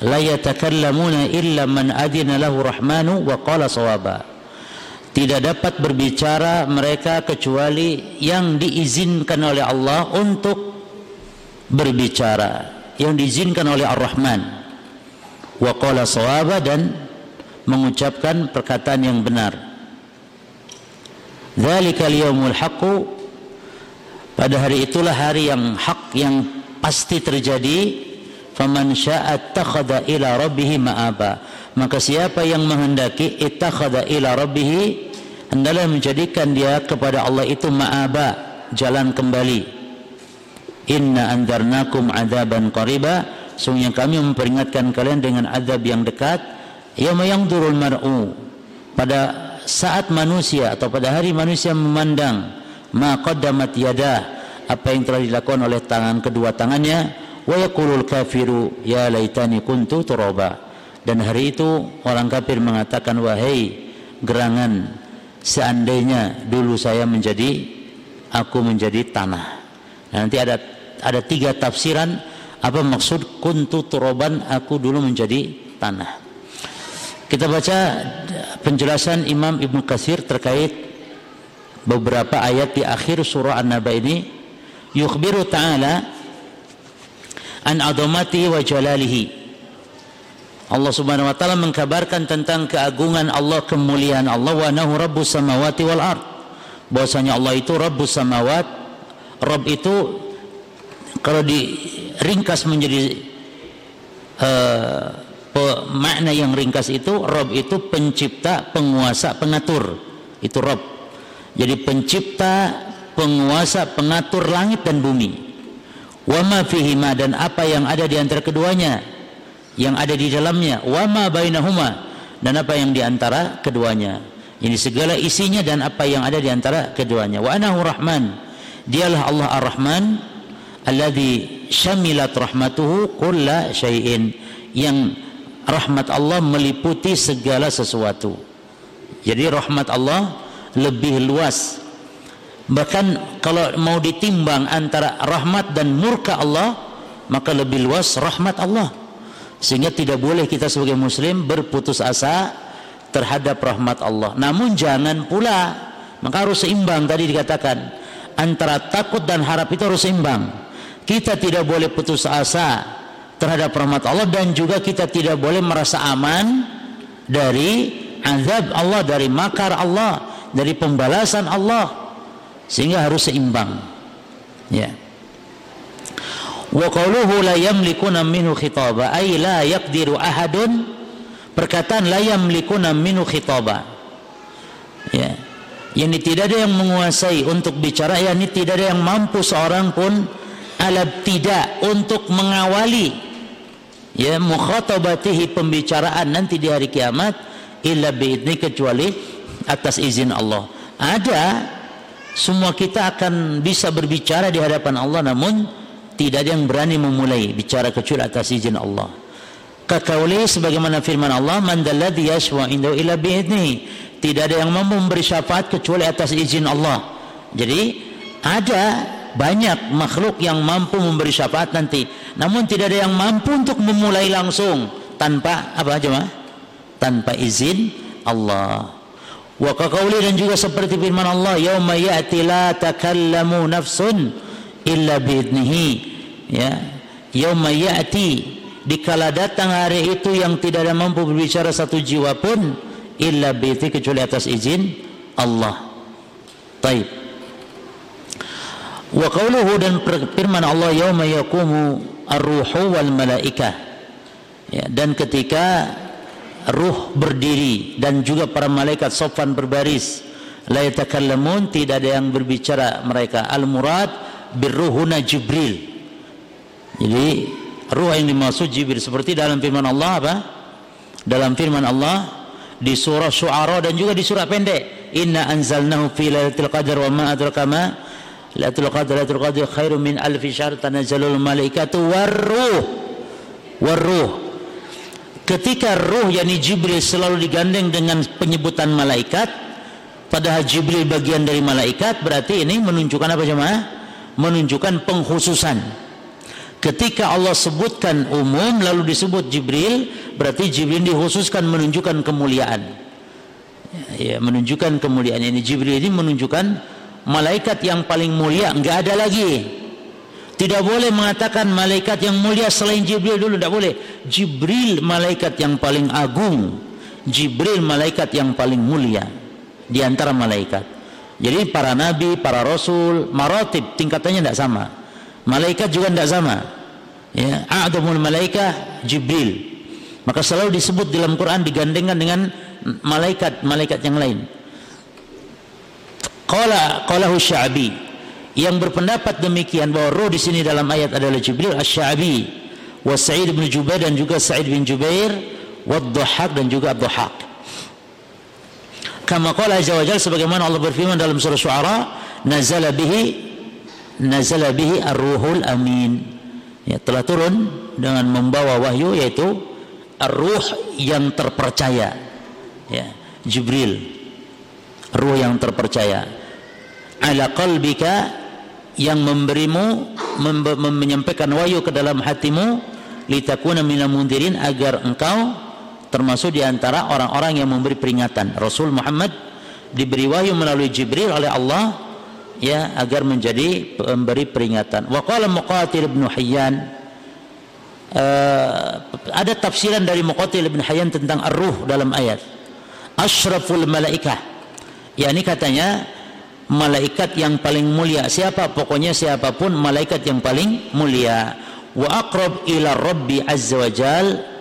la yatakallamuna illa man adina lahu rahmanu wa qala sawaba tidak dapat berbicara mereka kecuali yang diizinkan oleh Allah untuk berbicara yang diizinkan oleh Ar-Rahman. Wa qala sawaba dan mengucapkan perkataan yang benar. Dzalikal yaumul haqqu. Pada hari itulah hari yang hak yang pasti terjadi. Faman syaa'a ila rabbih ma'aba maka siapa yang menghendaki ittakhadha ila rabbih hendaklah menjadikan dia kepada Allah itu ma'aba jalan kembali. Inna anzarnakum adaban qariba. Sungguhnya kami memperingatkan kalian dengan azab yang dekat. Yauma turul mar'u. Pada saat manusia atau pada hari manusia memandang ma qaddamat yadah apa yang telah dilakukan oleh tangan kedua tangannya wa yaqulul kafiru ya laitani kuntu turaba dan hari itu orang kafir mengatakan wahai gerangan seandainya dulu saya menjadi aku menjadi tanah. Nah, nanti ada ada tiga tafsiran apa maksud kuntu turoban aku dulu menjadi tanah. Kita baca penjelasan Imam Ibnu Katsir terkait beberapa ayat di akhir surah An-Naba ini. Yukhbiru ta'ala an adamati wa jalalihi Allah Subhanahu wa taala mengkabarkan tentang keagungan Allah, kemuliaan Allah wa nahu rabbus samawati wal ard. Bahwasanya Allah itu rabbus samawat. Rabb itu kalau diringkas menjadi uh, makna yang ringkas itu Rabb itu pencipta, penguasa, pengatur. Itu Rabb. Jadi pencipta, penguasa, pengatur langit dan bumi. Wa ma fihima dan apa yang ada di antara keduanya yang ada di dalamnya. Wama bainahuma. Dan apa yang di antara keduanya. Ini segala isinya dan apa yang ada di antara keduanya. Wa anahu rahman. Dialah Allah ar-rahman. Alladhi syamilat rahmatuhu kulla syai'in. Yang rahmat Allah meliputi segala sesuatu. Jadi rahmat Allah lebih luas. Bahkan kalau mau ditimbang antara rahmat dan murka Allah maka lebih luas rahmat Allah sehingga tidak boleh kita sebagai muslim berputus asa terhadap rahmat Allah namun jangan pula maka harus seimbang tadi dikatakan antara takut dan harap itu harus seimbang. Kita tidak boleh putus asa terhadap rahmat Allah dan juga kita tidak boleh merasa aman dari azab Allah, dari makar Allah, dari pembalasan Allah. Sehingga harus seimbang. Ya. Wa qawluhu la yamlikuna minhu ay la yaqdiru ahadun. Perkataan la yamlikuna minhu khitaba. Ya. Yakni tidak ada yang menguasai untuk bicara yakni tidak ada yang mampu seorang pun alab tidak untuk mengawali ya mukhatabatihi pembicaraan nanti di hari kiamat illa biidni kecuali atas izin Allah. Ada semua kita akan bisa berbicara di hadapan Allah namun tidak ada yang berani memulai bicara kecuali atas izin Allah. Kakauli sebagaimana firman Allah man dalladhi yashwa indahu illa biidni tidak ada yang mampu memberi syafaat kecuali atas izin Allah. Jadi ada banyak makhluk yang mampu memberi syafaat nanti. Namun tidak ada yang mampu untuk memulai langsung tanpa apa aja mah tanpa izin Allah. Wa qawli dan juga seperti firman Allah yauma ya'ti la takallamu nafsun illa biidnihi ya yauma ya'ti dikala datang hari itu yang tidak ada mampu berbicara satu jiwa pun illa biizni kecuali atas izin Allah. Taib. Wa qawluhu dan firman Allah yauma yaqumu ar-ruhu wal malaikah. Ya, dan ketika ruh berdiri dan juga para malaikat sofan berbaris la yatakallamun tidak ada yang berbicara mereka al murad birruhuna jibril. Jadi ruh yang dimaksud jibril. Seperti dalam firman Allah apa? Dalam firman Allah di surah Syu'ara dan juga di surah pendek. Inna anzalnahu fi lailatul qadar wa ma adraka ma lailatul qadar lailatul qadar khairum min alfi syahr. Tanazzalul malaikatu warruh warruh ketika ruh yakni Jibril selalu digandeng dengan penyebutan malaikat padahal Jibril bagian dari malaikat berarti ini menunjukkan apa jemaah menunjukkan pengkhususan. Ketika Allah sebutkan umum lalu disebut Jibril berarti Jibril dikhususkan menunjukkan kemuliaan. Ya menunjukkan kemuliaan. Ini Jibril ini menunjukkan malaikat yang paling mulia. Enggak ada lagi. Tidak boleh mengatakan malaikat yang mulia selain Jibril dulu. Tidak boleh. Jibril malaikat yang paling agung. Jibril malaikat yang paling mulia. Di antara malaikat jadi para nabi, para rasul, maratib tingkatannya tidak sama. Malaikat juga tidak sama. Ya a'dhamul malaikah Jibril. Maka selalu disebut dalam Quran digandengkan dengan malaikat-malaikat yang lain. Qala qalahu sya'bi. Yang berpendapat demikian bahwa roh di sini dalam ayat adalah Jibril asy-Sya'bi wa Sa'id bin Jubair dan juga Sa'id bin Jubair wa Dhahhak dan juga Dhahhak kama qala azza wajalla sebagaimana Allah berfirman dalam surah Syu'ara nazala bihi nazala bihi ar-ruhul amin. Ya telah turun dengan membawa wahyu yaitu ar-ruh yang terpercaya. Ya Jibril ruh yang terpercaya. Ala qalbika yang memberimu mem menyampaikan wahyu ke dalam hatimu litakuna minal mundirin agar engkau termasuk di antara orang-orang yang memberi peringatan Rasul Muhammad diberi wahyu melalui Jibril oleh Allah ya agar menjadi pemberi peringatan. Wa qala Muqatil bin Hayyan uh, ada tafsiran dari Muqatil bin Hayyan tentang ar-ruh dalam ayat. Asyraful malaikah. Ya ini katanya malaikat yang paling mulia. Siapa? Pokoknya siapa pun malaikat yang paling mulia. Wa aqrab ila Rabbi azza wa jal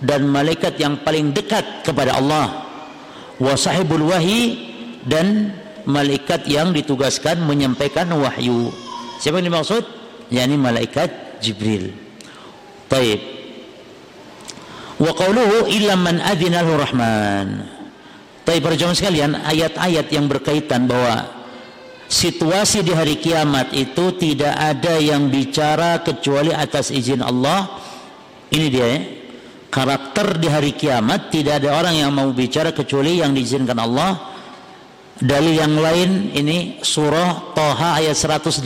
dan malaikat yang paling dekat kepada Allah. Wa sahibul wahyi dan malaikat yang ditugaskan menyampaikan wahyu. Siapa yang dimaksud? yakni malaikat Jibril. Baik. Wa qawluhu illa man adzinahu rahman. Baik para jemaah sekalian, ayat-ayat yang berkaitan bahwa situasi di hari kiamat itu tidak ada yang bicara kecuali atas izin Allah. Ini dia ya. Karakter di hari kiamat tidak ada orang yang mau bicara kecuali yang diizinkan Allah Dalil yang lain ini surah Toha ayat 108.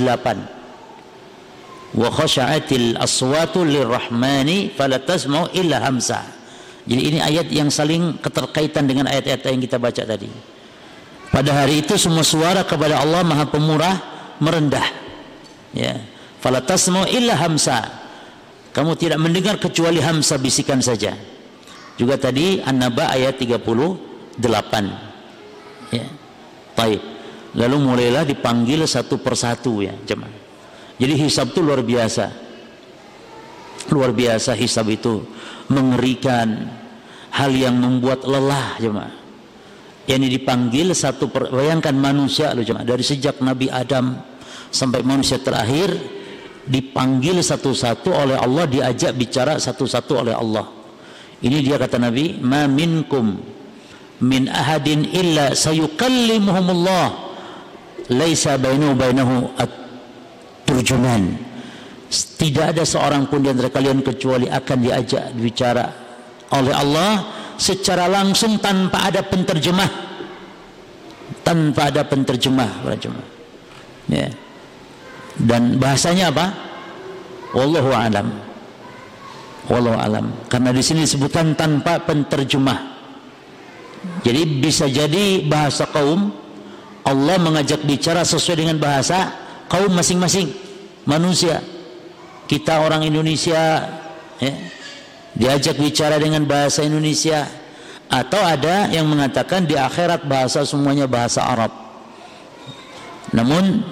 Wa khasha'atil aswatu lirrahmani fala tasma'u illa hamsa. Jadi ini ayat yang saling keterkaitan dengan ayat-ayat yang kita baca tadi. Pada hari itu semua suara kepada Allah Maha Pemurah merendah ya fala tasma'u illa hamsa kamu tidak mendengar kecuali hamsa bisikan saja. Juga tadi An-Naba ayat 38 ya. Baik. Lalu mulailah dipanggil satu persatu ya jemaah. Jadi hisab itu luar biasa. Luar biasa hisab itu. Mengerikan. Hal yang membuat lelah jemaah. Yang dipanggil satu per, bayangkan manusia loh jemaah. Dari sejak Nabi Adam sampai manusia terakhir dipanggil satu-satu oleh Allah diajak bicara satu-satu oleh Allah. Ini dia kata Nabi ma minkum min ahadin illa sayukallimuhumullah laisa bainahu bainahu turjuman tidak ada seorang pun di antara kalian kecuali akan diajak bicara oleh Allah secara langsung tanpa ada penterjemah. Tanpa ada penterjemah ya dan bahasanya apa? Wallahu alam. Wallahu alam. Karena di sini disebutkan tanpa penterjemah. Jadi bisa jadi bahasa kaum Allah mengajak bicara sesuai dengan bahasa kaum masing-masing. Manusia. Kita orang Indonesia ya, diajak bicara dengan bahasa Indonesia. Atau ada yang mengatakan di akhirat bahasa semuanya bahasa Arab. Namun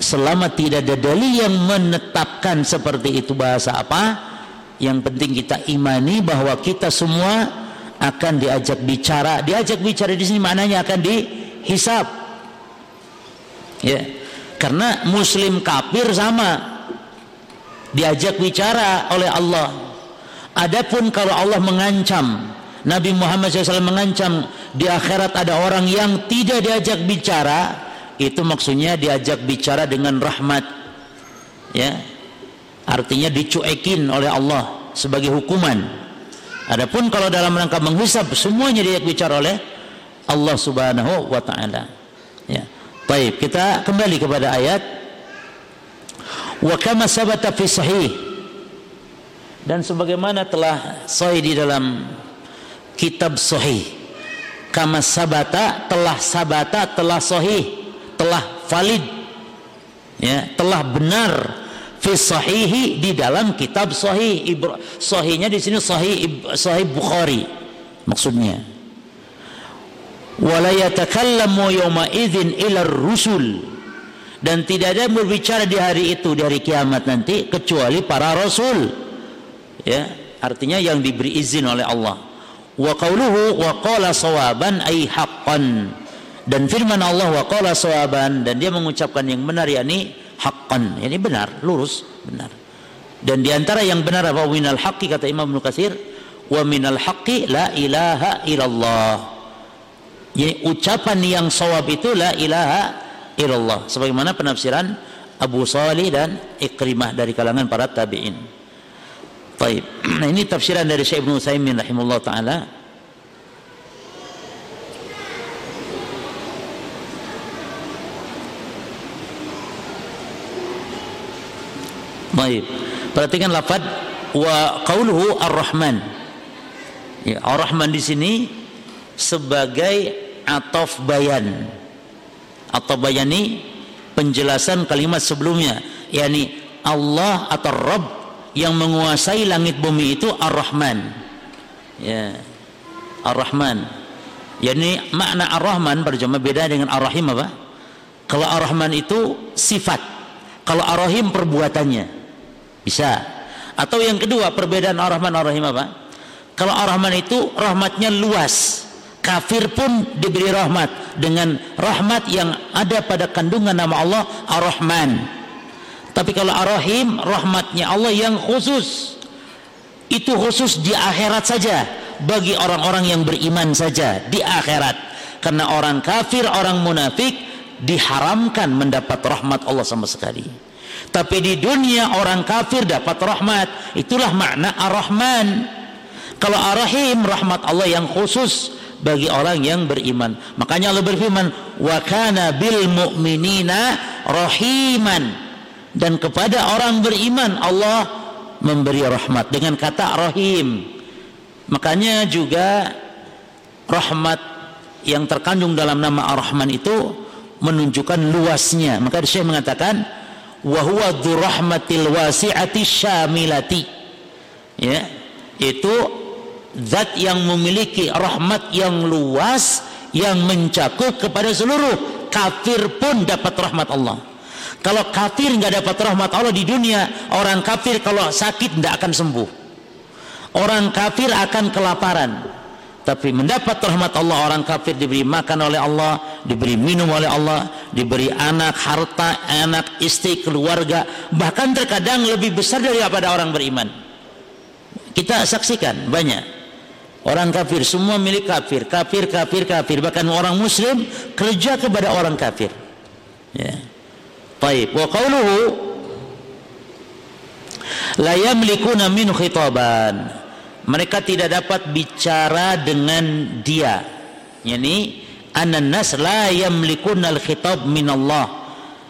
selama tidak ada dalil yang menetapkan seperti itu bahasa apa yang penting kita imani bahwa kita semua akan diajak bicara. Diajak bicara di sini maknanya akan dihisap. Ya. Karena muslim kafir sama. Diajak bicara oleh Allah. Adapun kalau Allah mengancam Nabi Muhammad SAW mengancam di akhirat ada orang yang tidak diajak bicara itu maksudnya diajak bicara dengan rahmat. Ya. Artinya dicuekin oleh Allah sebagai hukuman. Adapun kalau dalam rangka menghisap semuanya diajak bicara oleh Allah Subhanahu wa taala. Ya. Baik kita kembali kepada ayat. Wa kama sabata fi sahih. Dan sebagaimana telah sahih di dalam kitab sahih. Kama sabata telah sabata telah sahih telah valid. Ya telah benar. Fi sahihi di dalam kitab sahih. Sahihnya di sini sahih sahih Bukhari maksudnya. Wala yatakallamu yawma idzin ila rusul. Dan tidak ada berbicara di hari itu di hari kiamat nanti kecuali para rasul. Ya artinya yang diberi izin oleh Allah. Wa qauluhu wa qala sawaban ay haqqan dan firman Allah wa qala sawaban dan dia mengucapkan yang benar yakni haqqan. Ini benar lurus benar. Dan di antara yang benar apa? Minal haqqi kata Imam Ibnu Katsir wa minal haqqi la ilaha illallah. Jadi ucapan yang sawab itu la ilaha illallah. Sebagaimana penafsiran Abu Salih dan Ikrimah dari kalangan para tabi'in. Taib. Nah ini tafsiran dari Syekh Ibnu Utsaimin rahimahullah taala. Baik. Perhatikan lafaz wa qauluhu ar-Rahman. Ya, ar-Rahman di sini sebagai atof bayan. Atau bayani penjelasan kalimat sebelumnya, yakni Allah atau Rabb yang menguasai langit bumi itu Ar-Rahman. Ya. Ar-Rahman. Yani makna Ar-Rahman berjamaah beda dengan Ar-Rahim apa? Kalau Ar-Rahman itu sifat. Kalau Ar-Rahim perbuatannya. Bisa. Atau yang kedua perbedaan Ar-Rahman Ar-Rahim apa? Kalau Ar-Rahman itu rahmatnya luas. Kafir pun diberi rahmat dengan rahmat yang ada pada kandungan nama Allah Ar-Rahman. Tapi kalau Ar-Rahim rahmatnya Allah yang khusus itu khusus di akhirat saja bagi orang-orang yang beriman saja di akhirat. Karena orang kafir, orang munafik diharamkan mendapat rahmat Allah sama sekali. Tapi di dunia orang kafir dapat rahmat. Itulah makna Ar-Rahman. Kalau Ar-Rahim rahmat Allah yang khusus bagi orang yang beriman. Makanya Allah berfirman, "Wa kana bil mu'minina rahiman." dan kepada orang beriman Allah memberi rahmat dengan kata rahim makanya juga rahmat yang terkandung dalam nama ar-Rahman itu menunjukkan luasnya maka Syekh mengatakan wa huwa dzurrahmatil wasi'ati syamilati. Ya itu zat yang memiliki rahmat yang luas yang mencakup kepada seluruh. Kafir pun dapat rahmat Allah. Kalau kafir nggak dapat rahmat Allah di dunia orang kafir kalau sakit tidak akan sembuh. Orang kafir akan kelaparan tapi mendapat rahmat Allah orang kafir diberi makan oleh Allah diberi minum oleh Allah diberi anak harta anak istri keluarga bahkan terkadang lebih besar daripada orang beriman. Kita saksikan banyak. Orang kafir semua milik kafir kafir kafir kafir. Bahkan orang muslim kerja kepada orang kafir. Ya. Baik wa qawluhu la yamlikuna min khitaban mereka tidak dapat bicara dengan dia. Yakni annas la yamlikun al khitab min Allah.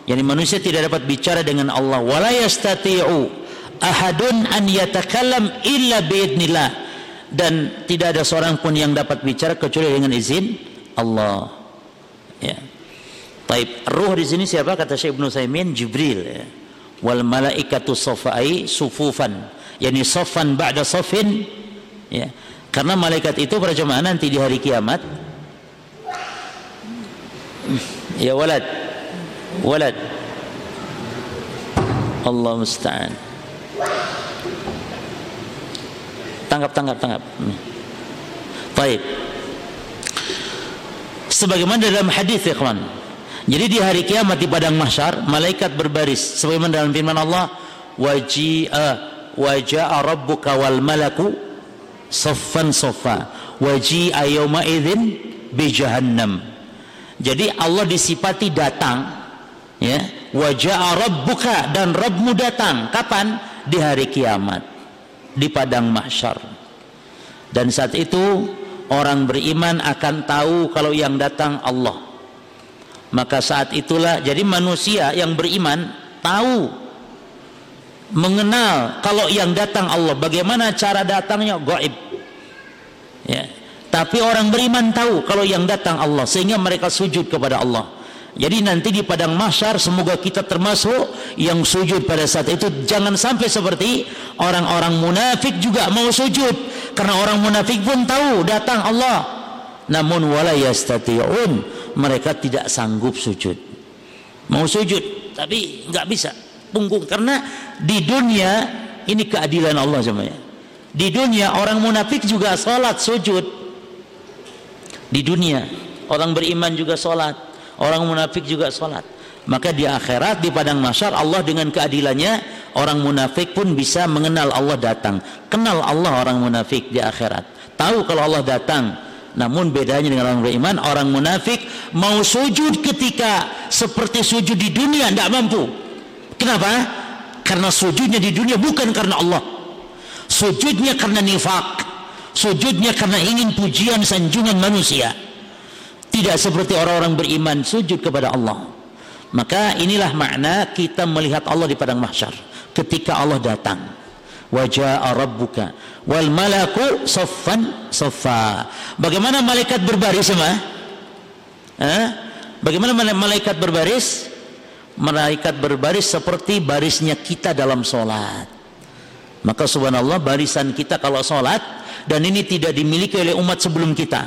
Yakni manusia tidak dapat bicara dengan Allah. Wala yastati'u ahadun an yatakallam illa biidnillah dan tidak ada seorang pun yang dapat bicara kecuali dengan izin Allah. Ya. Taib. Ruh di sini siapa? Kata Syekh Ibnu Saimin Jibril ya. wal malaikatu safai sufufan. Yakni safan ba'da safin ya. Karena malaikat itu para jemaah nanti di hari kiamat ya walad walad. Allah musta'an. Tangkap tangkap tangkap. Hmm. baik. Sebagaimana dalam hadis ya kawan. Jadi di hari kiamat di padang mahsyar malaikat berbaris sebagaimana dalam firman Allah waji'a waja'a rabbuka wal malaku saffan saffa. Waji'a yawma idzin bi jahannam. Jadi Allah disifati datang ya. Waja'a rabbuka dan Rabbmu datang. Kapan? Di hari kiamat. Di padang mahsyar. Dan saat itu orang beriman akan tahu kalau yang datang Allah. Maka saat itulah jadi manusia yang beriman tahu mengenal kalau yang datang Allah. Bagaimana cara datangnya? Gaib ya. Tapi orang beriman tahu kalau yang datang Allah sehingga mereka sujud kepada Allah. Jadi nanti di padang mahsyar semoga kita termasuk yang sujud pada saat itu. Jangan sampai seperti orang-orang munafik juga mau sujud karena orang munafik pun tahu datang Allah. Namun wala yastati'un mereka tidak sanggup sujud. Mau sujud tapi nggak bisa punggung. Karena di dunia ini keadilan Allah semuanya di dunia orang munafik juga sholat sujud. Di dunia orang beriman juga sholat. Orang munafik juga sholat. Maka di akhirat di padang masyar Allah dengan keadilannya orang munafik pun bisa mengenal Allah datang. Kenal Allah orang munafik di akhirat. Tahu kalau Allah datang. Namun bedanya dengan orang beriman orang munafik mau sujud ketika seperti sujud di dunia tidak mampu Kenapa? Karena sujudnya di dunia bukan karena Allah. Sujudnya karena nifak. Sujudnya karena ingin pujian sanjungan manusia. Tidak seperti orang-orang beriman sujud kepada Allah. Maka inilah makna kita melihat Allah di padang mahsyar ketika Allah datang. Wajah rabbuka wal malaku saffan saffa. Bagaimana malaikat berbaris sama? Bagaimana malaikat berbaris? Malaikat berbaris seperti barisnya kita dalam sholat. Maka subhanallah barisan kita kalau sholat dan ini tidak dimiliki oleh umat sebelum kita.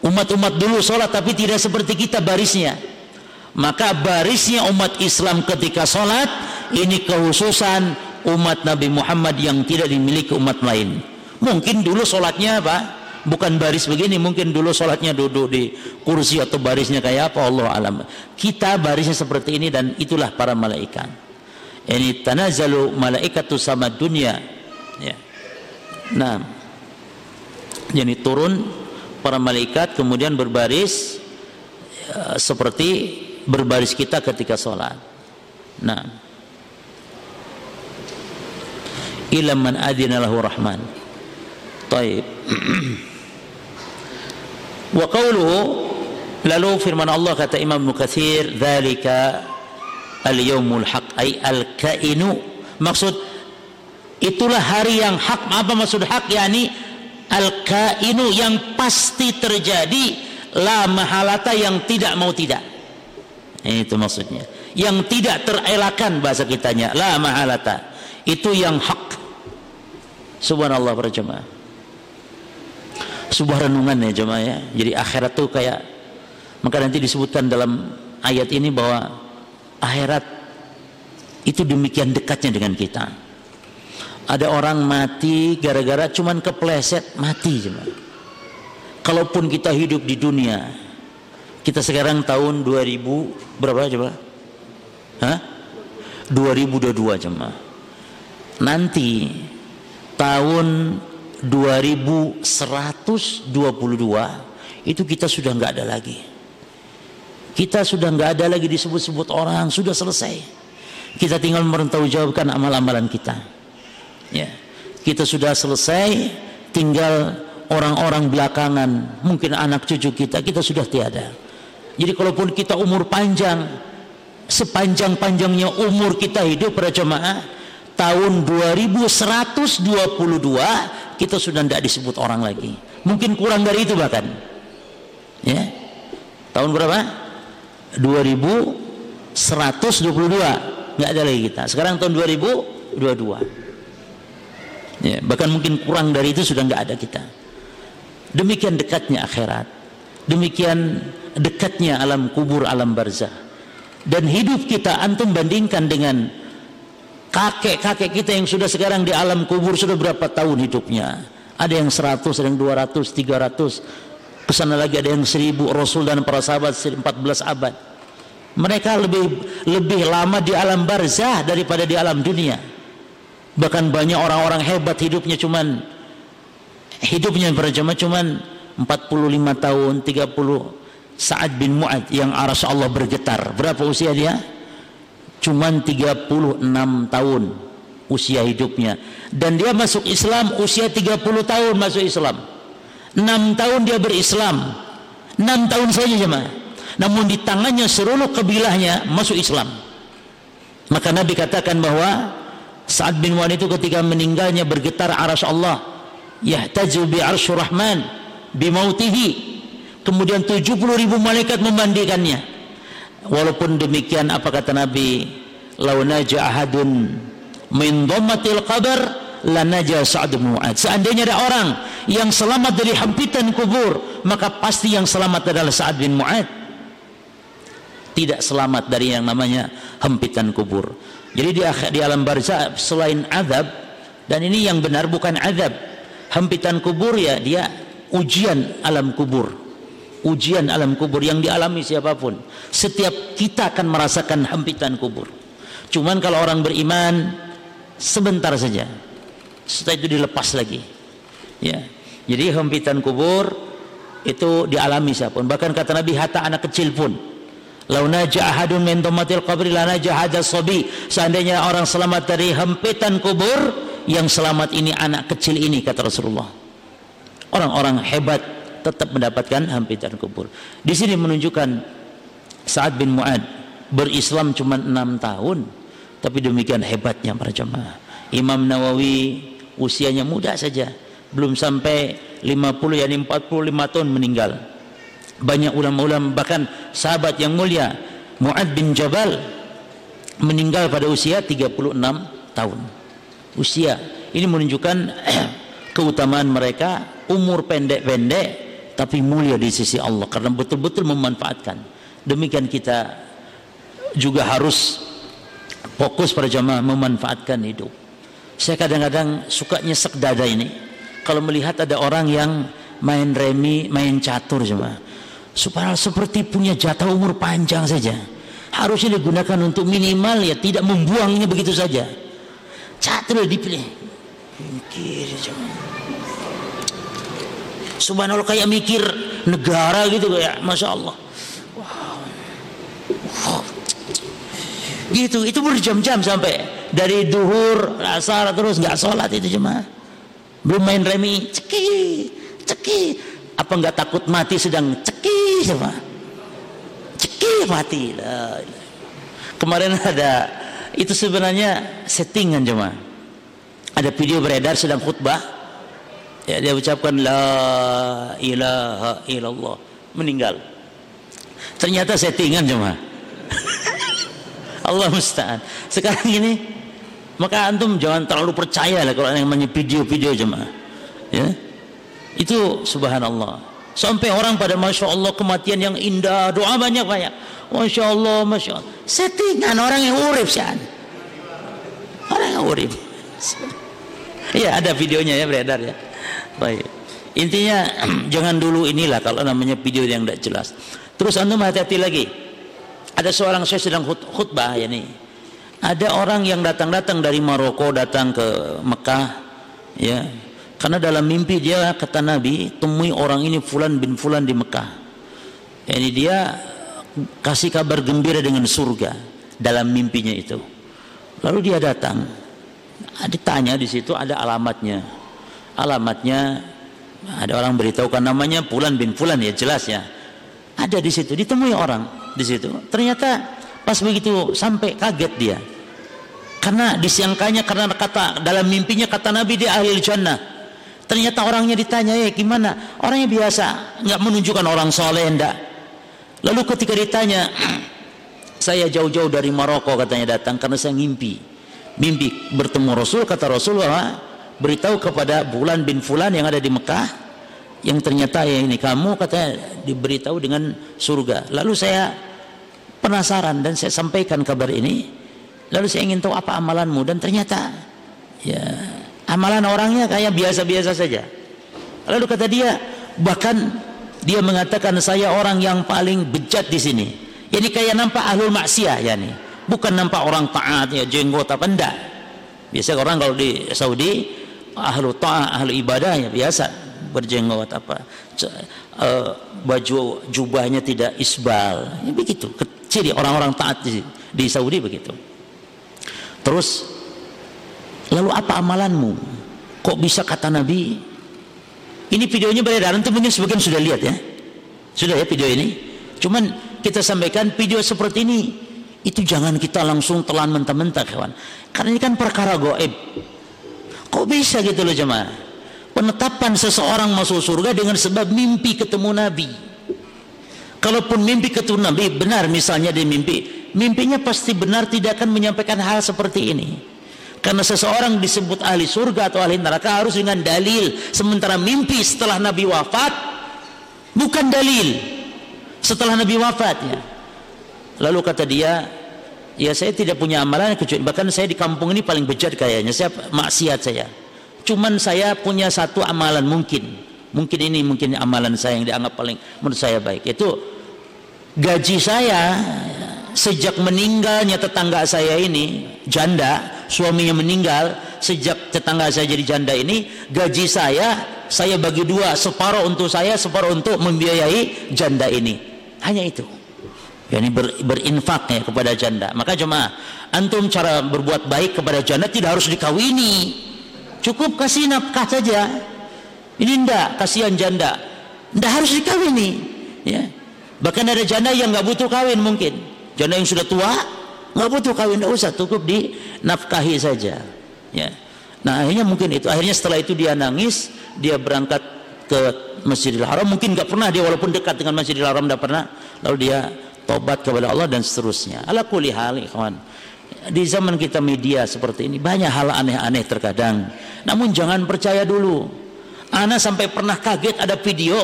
Umat-umat dulu sholat tapi tidak seperti kita barisnya. Maka barisnya umat Islam ketika sholat ini kehususan umat Nabi Muhammad yang tidak dimiliki umat lain. Mungkin dulu sholatnya apa bukan baris begini mungkin dulu sholatnya duduk di kursi atau barisnya kayak apa Allah alam. Kita barisnya seperti ini dan itulah para malaikat. Ini tanazalu malaikatu sama dunia. Ya. Nah. Jadi turun para malaikat kemudian berbaris ya, seperti berbaris kita ketika sholat. Nah. Ilam man adina lahu rahman Wa qawluhu lalu firman Allah kata Imam Nukathir dzalika al-yaumul haq ay al-kainu maksud itulah hari yang hak apa maksud hak yakni al-kainu yang pasti terjadi la mahalata yang tidak mau tidak Itu maksudnya. Yang tidak terelakkan bahasa kitanya, la mahalata. Itu yang hak. Subhanallah para jemaah. Sebuah renungan ya jemaah ya. Jadi akhirat tuh kayak maka nanti disebutkan dalam ayat ini bahwa akhirat itu demikian dekatnya dengan kita. Ada orang mati gara-gara cuman kepleset mati cuma. Kalaupun kita hidup di dunia, kita sekarang tahun 2000 berapa coba? Hah? 2022 jemaah. Nanti tahun 2122 itu kita sudah nggak ada lagi. Kita sudah nggak ada lagi disebut-sebut orang, sudah selesai. Kita tinggal jawabkan amal-amalan kita. Ya. Kita sudah selesai, tinggal orang-orang belakangan, mungkin anak cucu kita, kita sudah tiada. Jadi kalaupun kita umur panjang, sepanjang-panjangnya umur kita hidup pada jemaah, tahun 2122 kita sudah tidak disebut orang lagi. Mungkin kurang dari itu bahkan. Ya. Tahun berapa? 2122 nggak ada lagi kita sekarang tahun 2022 ya, bahkan mungkin kurang dari itu sudah nggak ada kita demikian dekatnya akhirat demikian dekatnya alam kubur alam barzah dan hidup kita antum bandingkan dengan kakek-kakek kita yang sudah sekarang di alam kubur sudah berapa tahun hidupnya ada yang 100 ada yang 200 300 Ke sana lagi ada yang seribu Rasul dan para sahabat 14 abad. Mereka lebih lebih lama di alam barzah daripada di alam dunia. Bahkan banyak orang-orang hebat hidupnya cuman hidupnya berjamaah cuman 45 tahun, 30 Sa'ad bin Mu'ad yang aras Allah bergetar. Berapa usia dia? Cuman 36 tahun usia hidupnya. Dan dia masuk Islam usia 30 tahun masuk Islam. Enam tahun dia berislam. Enam tahun saja jemaah. Namun di tangannya seluruh kabilahnya masuk Islam. Maka Nabi katakan bahwa saat bin Wan itu ketika meninggalnya bergetar aras Allah. Yahtaju bi arsyur rahman bimautihi. Kemudian 70 ribu malaikat memandikannya. Walaupun demikian apa kata Nabi? Lau naja ahadun min dhammatil qabr lanaja bin Mu'ad. Seandainya ada orang yang selamat dari hampitan kubur, maka pasti yang selamat adalah Sa'ad bin Mu'ad. Tidak selamat dari yang namanya hampitan kubur. Jadi di, di alam barzah selain azab dan ini yang benar bukan azab. Hampitan kubur ya dia ujian alam kubur. Ujian alam kubur yang dialami siapa pun. Setiap kita akan merasakan hampitan kubur. Cuman kalau orang beriman sebentar saja. Setelah itu dilepas lagi. Ya. Jadi hempitan kubur itu dialami siapa pun. Bahkan kata Nabi hatta anak kecil pun. Seandainya orang selamat dari hempitan kubur yang selamat ini anak kecil ini kata Rasulullah. Orang-orang hebat tetap mendapatkan hempitan kubur. Di sini menunjukkan Sa'ad bin Mu'ad berislam cuma enam tahun tapi demikian hebatnya para jemaah Imam Nawawi usianya muda saja belum sampai 50 yakni 45 tahun meninggal. Banyak ulama-ulama bahkan sahabat yang mulia Mu'ad bin Jabal meninggal pada usia 36 tahun. Usia. Ini menunjukkan keutamaan mereka umur pendek-pendek tapi mulia di sisi Allah karena betul-betul memanfaatkan demikian kita juga harus fokus pada jamaah memanfaatkan hidup saya kadang-kadang suka nyesek dada ini kalau melihat ada orang yang main remi, main catur cuma. Supaya seperti punya jatah umur panjang saja. Harusnya digunakan untuk minimal ya tidak membuangnya begitu saja. Catur dipilih. Mikir cuma. Subhanallah kayak mikir negara gitu kayak Masya Allah. Wow. Gitu, itu berjam-jam sampai dari duhur asar terus nggak sholat itu cuma belum main remi ceki ceki. Apa nggak takut mati sedang ceki sama ceki mati. Kemarin ada itu sebenarnya settingan cuma. Ada video beredar sedang khutbah ya dia ucapkan la ilaha illallah meninggal ternyata settingan cuma Allah musta'an. Sekarang ini maka antum jangan terlalu percaya lah kalau yang namanya video-video jemaah. Ya. Itu subhanallah. Sampai orang pada Masya Allah kematian yang indah, doa banyak-banyak. Masya Allah, Masya Allah. Settingan orang yang urip sih. Orang yang urip. Iya ada videonya ya beredar ya. Baik. Intinya jangan dulu inilah kalau namanya video yang tidak jelas. Terus antum hati-hati lagi. Ada seorang saya sedang khutbah ya nih. Ada orang yang datang-datang dari Maroko datang ke Mekah ya. Karena dalam mimpi dia kata Nabi, temui orang ini fulan bin fulan di Mekah. Ini dia kasih kabar gembira dengan surga dalam mimpinya itu. Lalu dia datang. Ditanya di situ ada alamatnya. Alamatnya ada orang beritahukan namanya Fulan bin Fulan ya jelas ya. Ada di situ, ditemui orang di situ. Ternyata pas begitu sampai kaget dia. Karena disiangkannya karena kata dalam mimpinya kata Nabi dia ahli jannah. Ternyata orangnya ditanya, ya gimana? Orangnya biasa, nggak menunjukkan orang soleh, enggak. Lalu ketika ditanya, saya jauh-jauh dari Maroko katanya datang karena saya ngimpi. Mimpi bertemu Rasul, kata Rasul beritahu kepada Bulan bin Fulan yang ada di Mekah, yang ternyata ya ini kamu katanya diberitahu dengan surga. Lalu saya penasaran dan saya sampaikan kabar ini. Lalu saya ingin tahu apa amalanmu dan ternyata ya Amalan orangnya kayak biasa-biasa saja. Lalu kata dia, bahkan dia mengatakan saya orang yang paling bejat di sini. Ini kayak nampak ahlul maksiat ya nih. Bukan nampak orang taat ya jenggot apa enggak. Biasa orang kalau di Saudi ahlu taat, ahlu ibadah ya biasa berjenggot apa uh, baju jubahnya tidak isbal. Ya, begitu. Kecil orang-orang taat di, di Saudi begitu. Terus Lalu apa amalanmu? Kok bisa kata Nabi? Ini videonya beredar, nanti mungkin sebagian sudah lihat ya. Sudah ya video ini. Cuman kita sampaikan video seperti ini itu jangan kita langsung telan mentah-mentah kawan. Karena ini kan perkara goib. Kok bisa gitu loh jemaah? Penetapan seseorang masuk surga dengan sebab mimpi ketemu Nabi. Kalaupun mimpi ketemu Nabi benar misalnya dia mimpi, mimpinya pasti benar tidak akan menyampaikan hal seperti ini. Karena seseorang disebut ahli surga atau ahli neraka harus dengan dalil. Sementara mimpi setelah Nabi wafat bukan dalil. Setelah Nabi wafat ya. Lalu kata dia, ya saya tidak punya amalan kecuali bahkan saya di kampung ini paling bejat kayaknya. Saya maksiat saya. Cuman saya punya satu amalan mungkin. Mungkin ini mungkin amalan saya yang dianggap paling menurut saya baik. Itu gaji saya sejak meninggalnya tetangga saya ini janda suaminya meninggal sejak tetangga saya jadi janda ini gaji saya saya bagi dua separuh untuk saya separuh untuk membiayai janda ini hanya itu ini ber, berinfak ya kepada janda maka cuma antum cara berbuat baik kepada janda tidak harus dikawini cukup kasih nafkah saja ini ndak kasihan janda ndak harus dikawini ya bahkan ada janda yang nggak butuh kawin mungkin Janda yang sudah tua nggak butuh kawin, nggak usah, cukup dinafkahi saja. Ya. Nah akhirnya mungkin itu. Akhirnya setelah itu dia nangis, dia berangkat ke Masjidil Haram. Mungkin nggak pernah dia walaupun dekat dengan Masjidil Haram tidak pernah. Lalu dia tobat kepada Allah dan seterusnya. Ala kulli hal, kawan. Di zaman kita media seperti ini banyak hal aneh-aneh terkadang. Namun jangan percaya dulu. Ana sampai pernah kaget ada video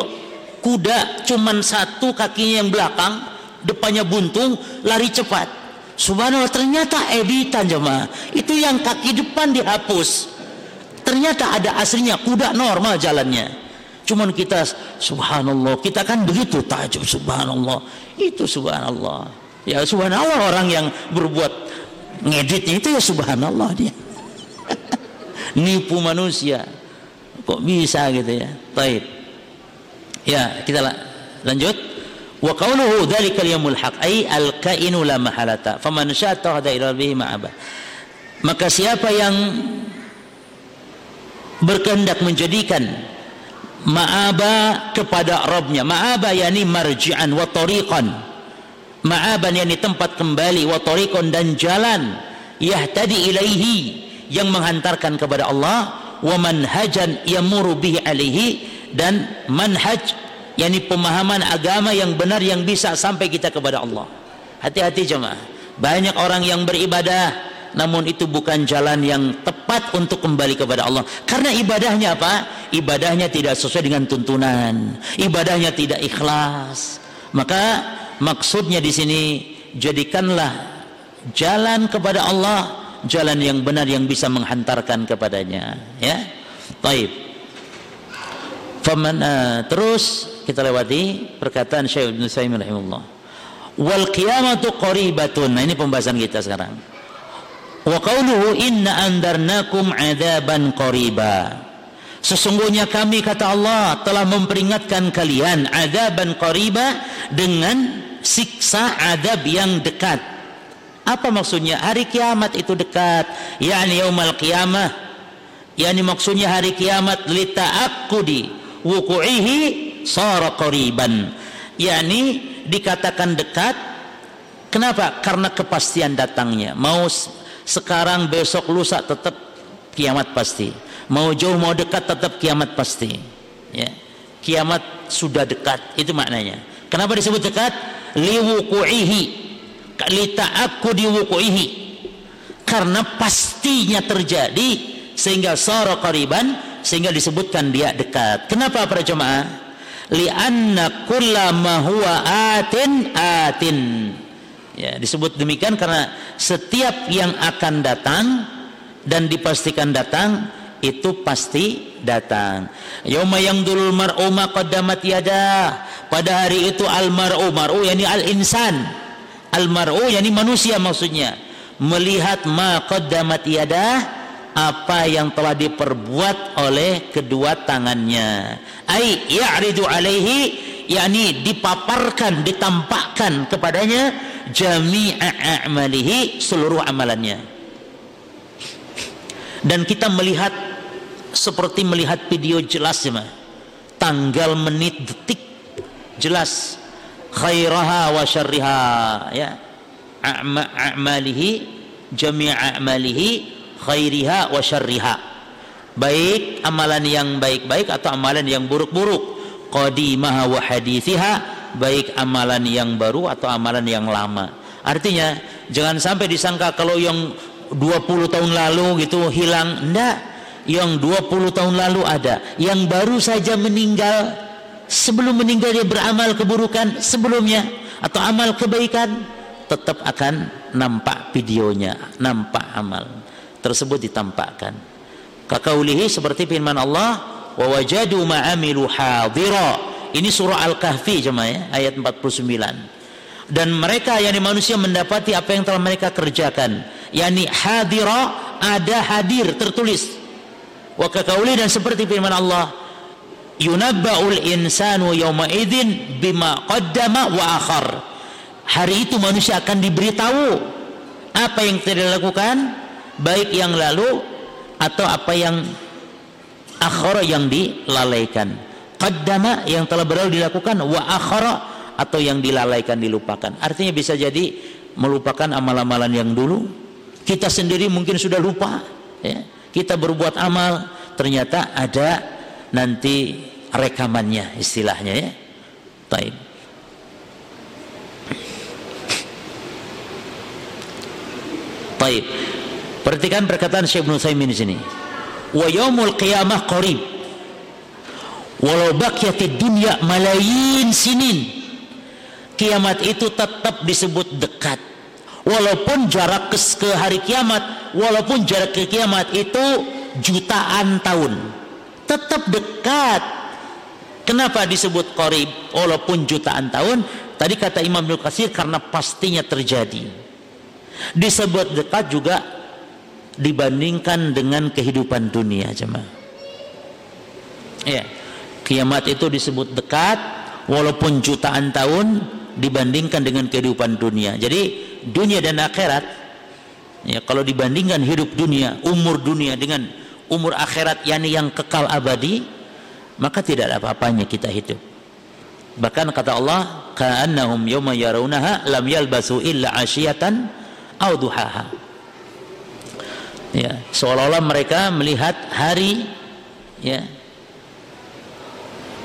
kuda cuman satu kakinya yang belakang depannya buntung lari cepat subhanallah ternyata editan jemaah itu yang kaki depan dihapus ternyata ada aslinya kuda normal jalannya cuman kita subhanallah kita kan begitu tajub subhanallah itu subhanallah. Ya subhanallah orang yang berbuat ngeditnya itu ya subhanallah dia. Nipu manusia. Kok bisa gitu ya? Baik. Ya kita lanjut. Wa qawluhu dhalika al-yawmul haq ay al-kainu la mahalata faman syaa tahada ila bihi ma'aba maka siapa yang berkehendak menjadikan ma'aba kepada Rabbnya ma'aba yakni marji'an wa tariqan ma'aban yakni tempat kembali wa tariqan dan jalan yahtadi ilaihi yang menghantarkan kepada Allah wa manhajan yamuru bihi alaihi dan manhaj yakni pemahaman agama yang benar yang bisa sampai kita kepada Allah. Hati-hati jemaah. banyak orang yang beribadah namun itu bukan jalan yang tepat untuk kembali kepada Allah. Karena ibadahnya apa? Ibadahnya tidak sesuai dengan tuntunan. Ibadahnya tidak ikhlas. Maka maksudnya di sini jadikanlah jalan kepada Allah jalan yang benar yang bisa menghantarkan kepadanya. Ya? Baik. Faman, uh, terus kita lewati perkataan Syekh Ibnu Saimin rahimahullah. Wal qiyamatu qaribatun. Nah ini pembahasan kita sekarang Wa qawluhu inna andarnakum adaban qariba. Sesungguhnya kami kata Allah telah memperingatkan kalian adaban qariba dengan siksa adab yang dekat. Apa maksudnya? Hari kiamat itu dekat. Yani yaumal qiyamah. Yani maksudnya hari kiamat lita'akkudi wuku'ihi sara qariban. Yani dikatakan dekat. Kenapa? Karena kepastian datangnya. Mau sekarang besok lusa tetap kiamat pasti. Mau jauh mau dekat tetap kiamat pasti. Ya. Kiamat sudah dekat itu maknanya. Kenapa disebut dekat? Liwuku'ihi. Lita'akku diwuku'ihi. Karena pastinya terjadi sehingga sara qariban sehingga disebutkan dia dekat. Kenapa para jemaah? Li'anna kullama huwa atin atin Ya, disebut demikian karena setiap yang akan datang dan dipastikan datang itu pasti datang. Yauma yang dulul mar'u ma qaddamat. Pada hari itu al mar'u mar'u yani al insan. Al mar'u yani manusia maksudnya. Melihat ma qaddamat yada apa yang telah diperbuat oleh kedua tangannya. Ai ya'ridu alaihi yakni dipaparkan, ditampakkan kepadanya jami'a a'malihi seluruh amalannya. Dan kita melihat seperti melihat video jelas ya tanggal menit detik jelas. Khairaha wa syarriha ya. A'malihi jami'a a'malihi khairiha wa syarriha. Baik amalan yang baik-baik atau amalan yang buruk-buruk. Qadimaha wa hadithiha baik amalan yang baru atau amalan yang lama. Artinya jangan sampai disangka kalau yang 20 tahun lalu gitu hilang. Enggak yang 20 tahun lalu ada. Yang baru saja meninggal sebelum meninggal dia beramal keburukan sebelumnya atau amal kebaikan tetap akan nampak videonya nampak amal tersebut ditampakkan kakaulihi seperti firman Allah wa wajadu ma'amilu hadira ini surah Al-Kahfi jemaah ya, ayat 49. Dan mereka yang manusia mendapati apa yang telah mereka kerjakan. Yani hadira ada hadir tertulis. Wa kakauli dan seperti firman Allah, yunabba'ul insanu yawma idzin bima qaddama wa akhar. Hari itu manusia akan diberitahu apa yang telah dilakukan baik yang lalu atau apa yang akhir yang dilalaikan qaddama yang telah berlalu dilakukan wa akhara atau yang dilalaikan dilupakan artinya bisa jadi melupakan amal-amalan yang dulu kita sendiri mungkin sudah lupa ya. kita berbuat amal ternyata ada nanti rekamannya istilahnya ya Taib. Taib. Perhatikan perkataan Syekh Ibnu Saimin di sini. Wa yaumul qiyamah qarib. Walau bakyatid dunia malayin sinin. Kiamat itu tetap disebut dekat. Walaupun jarak ke, ke hari kiamat walaupun jarak ke kiamat itu jutaan tahun. Tetap dekat. Kenapa disebut korib walaupun jutaan tahun tadi kata Imam Ibnu karena pastinya terjadi. Disebut dekat juga dibandingkan dengan kehidupan dunia jemaah. Ya kiamat itu disebut dekat walaupun jutaan tahun dibandingkan dengan kehidupan dunia. Jadi dunia dan akhirat ya kalau dibandingkan hidup dunia umur dunia dengan umur akhirat yakni yang kekal abadi maka tidak ada apa-apanya kita hidup. Bahkan kata Allah ka'annahum yawma yarawnaha lam yalbasu illa asyiyatan aw duhaha ya. Seolah-olah mereka melihat hari ya.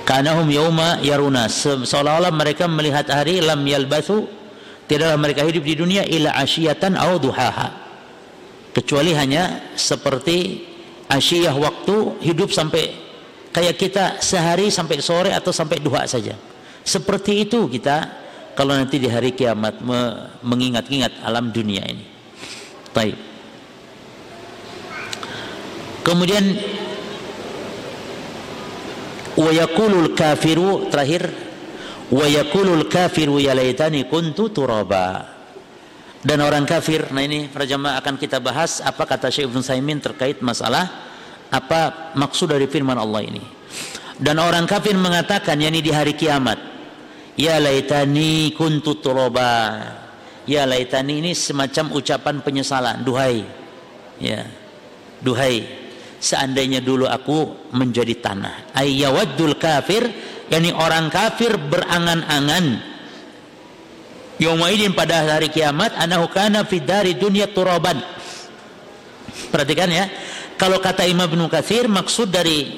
Kanahum yauma yaruna. Seolah-olah mereka melihat hari lam yalbathu tidaklah mereka hidup di dunia illa asyiyatan au duhaha. Kecuali hanya seperti asyiyah waktu hidup sampai kayak kita sehari sampai sore atau sampai duha saja. Seperti itu kita kalau nanti di hari kiamat mengingat-ingat alam dunia ini. Baik kemudian wa kafiru terakhir wa kafiru ya kuntu turaba. Dan orang kafir nah ini para jamaah akan kita bahas apa kata Syekh Ibnu Saimin terkait masalah apa maksud dari firman Allah ini. Dan orang kafir mengatakan yakni di hari kiamat ya laitani kuntu turaba. Ya laitani ini semacam ucapan penyesalan duhai. Ya duhai seandainya dulu aku menjadi tanah ayyawaddul kafir yakni orang kafir berangan-angan Yaumaidin pada hari kiamat anahu kana fid dari dunia turaban. Perhatikan ya. Kalau kata Imam Ibnu Katsir maksud dari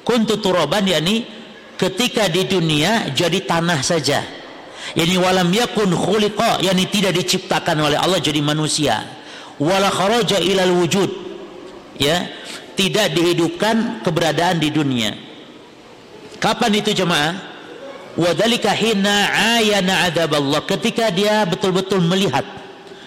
kuntu turaban yakni ketika di dunia jadi tanah saja. Yani walam yakun khuliqa yakni tidak diciptakan oleh Allah jadi manusia. Wala kharaja ilal wujud. Ya, tidak dihidupkan keberadaan di dunia. Kapan itu jemaah? Wadhalika hina ayana adab Allah. Ketika dia betul-betul melihat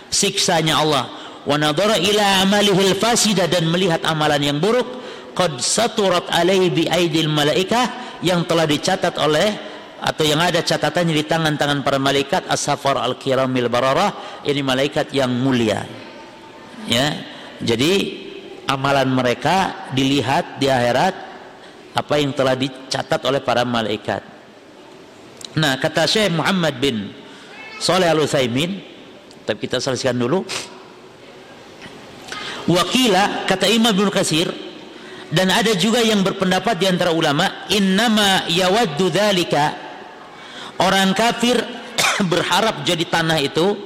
siksanya Allah. Wa nadara ila amalihil fasida dan melihat amalan yang buruk. Qad saturat alaihi bi aidil malaikah yang telah dicatat oleh atau yang ada catatannya di tangan-tangan para malaikat as-safar al-kiramil bararah ini malaikat yang mulia ya jadi amalan mereka dilihat di akhirat apa yang telah dicatat oleh para malaikat. Nah, kata Syekh Muhammad bin Saleh Al Utsaimin, tapi kita selesaikan dulu. Wakila kata Imam bin Kasir dan ada juga yang berpendapat di antara ulama, innama yawaddu dzalika orang kafir berharap jadi tanah itu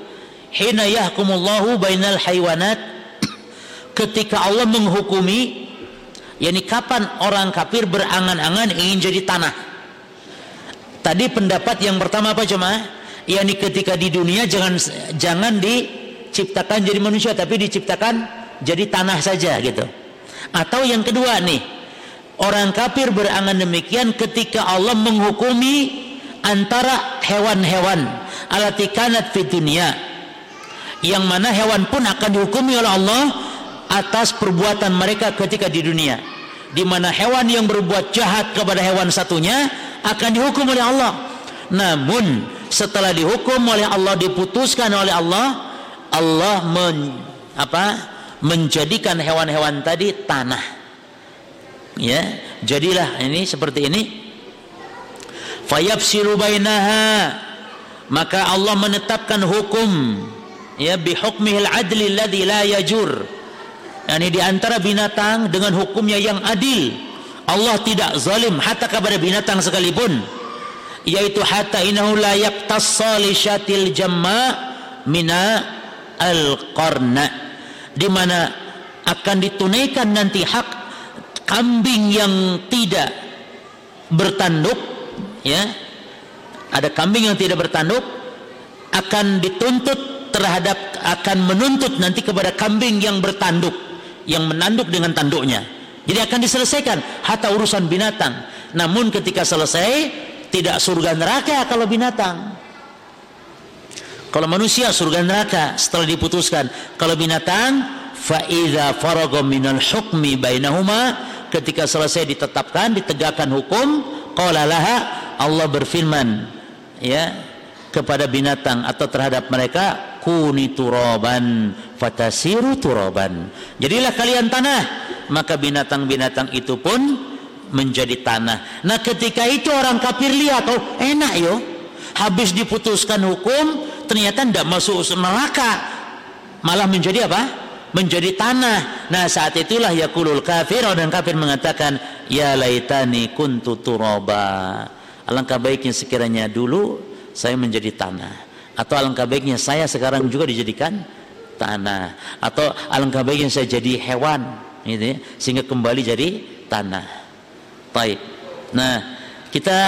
hina yahkumullahu bainal haywanat ketika Allah menghukumi yakni kapan orang kafir berangan-angan ingin jadi tanah? Tadi pendapat yang pertama apa cuma yakni ketika di dunia jangan jangan diciptakan jadi manusia tapi diciptakan jadi tanah saja gitu. Atau yang kedua nih orang kafir berangan demikian ketika Allah menghukumi antara hewan-hewan. Alati kanat fi dunia. Yang mana hewan pun akan dihukumi oleh Allah atas perbuatan mereka ketika di dunia di mana hewan yang berbuat jahat kepada hewan satunya akan dihukum oleh Allah. Namun setelah dihukum oleh Allah diputuskan oleh Allah Allah men, apa menjadikan hewan-hewan tadi tanah. Ya jadilah ini seperti ini. Fayafsilu bainaha. Maka Allah menetapkan hukum ya bihukmihil adli alladhi la yajur yakni di antara binatang dengan hukumnya yang adil Allah tidak zalim hatta kepada binatang sekalipun yaitu hatta innahu la yaqtassa li syatil jamma mina al qarna di mana akan ditunaikan nanti hak kambing yang tidak bertanduk ya. Ada kambing yang tidak bertanduk akan dituntut terhadap akan menuntut nanti kepada kambing yang bertanduk yang menanduk dengan tanduknya. Jadi akan diselesaikan hatta urusan binatang. Namun ketika selesai tidak surga neraka kalau binatang. Kalau manusia surga neraka setelah diputuskan. Kalau binatang fa idza faragha minal hukmi bainahuma ketika selesai ditetapkan ditegakkan hukum qala Allah berfirman ya kepada binatang atau terhadap mereka kuni turaban fatasiru turaban jadilah kalian tanah. Maka binatang-binatang itu pun menjadi tanah. Nah ketika itu orang kafir lihat oh enak yo. Habis diputuskan hukum ternyata tidak masuk neraka. Malah menjadi apa? Menjadi tanah. Nah saat itulah yakulul kafir orang kafir mengatakan ya laitani kuntu turaba alangkah baiknya sekiranya dulu saya menjadi tanah atau alangkah baiknya saya sekarang juga dijadikan tanah atau alangkah baiknya saya jadi hewan gitu ya, sehingga kembali jadi tanah baik nah kita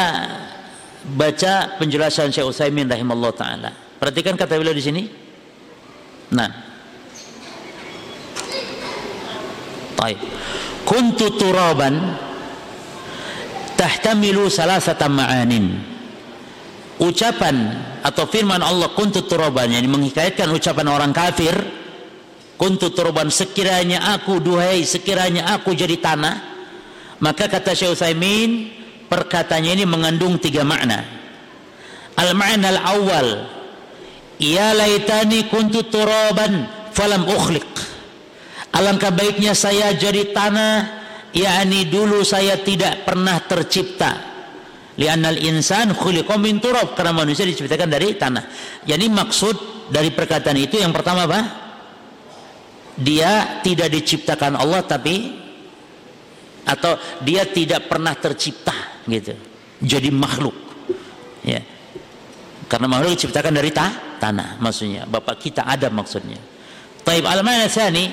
baca penjelasan Syekh Utsaimin rahimallahu taala Perhatikan kata beliau di sini. Nah. Baik. Kuntu turaban tahtamilu salasata ma'anin. Ucapan atau firman Allah kuntu turaban yang menghikayatkan ucapan orang kafir. Kuntu turaban sekiranya aku duhai sekiranya aku jadi tanah. Maka kata Syekh Utsaimin perkataannya ini mengandung tiga makna. Al-ma'na al-awwal ya laitani kuntu turaban falam ukhliq. Alangkah baiknya saya jadi tanah yakni dulu saya tidak pernah tercipta li'annal insan khuliqa min turab. Karena manusia diciptakan dari tanah. Jadi maksud dari perkataan itu yang pertama apa? Dia tidak diciptakan Allah tapi atau dia tidak pernah tercipta gitu. Jadi makhluk. Ya. Karena makhluk diciptakan dari ta tanah maksudnya. Bapak kita ada maksudnya. Taib al-mana tsani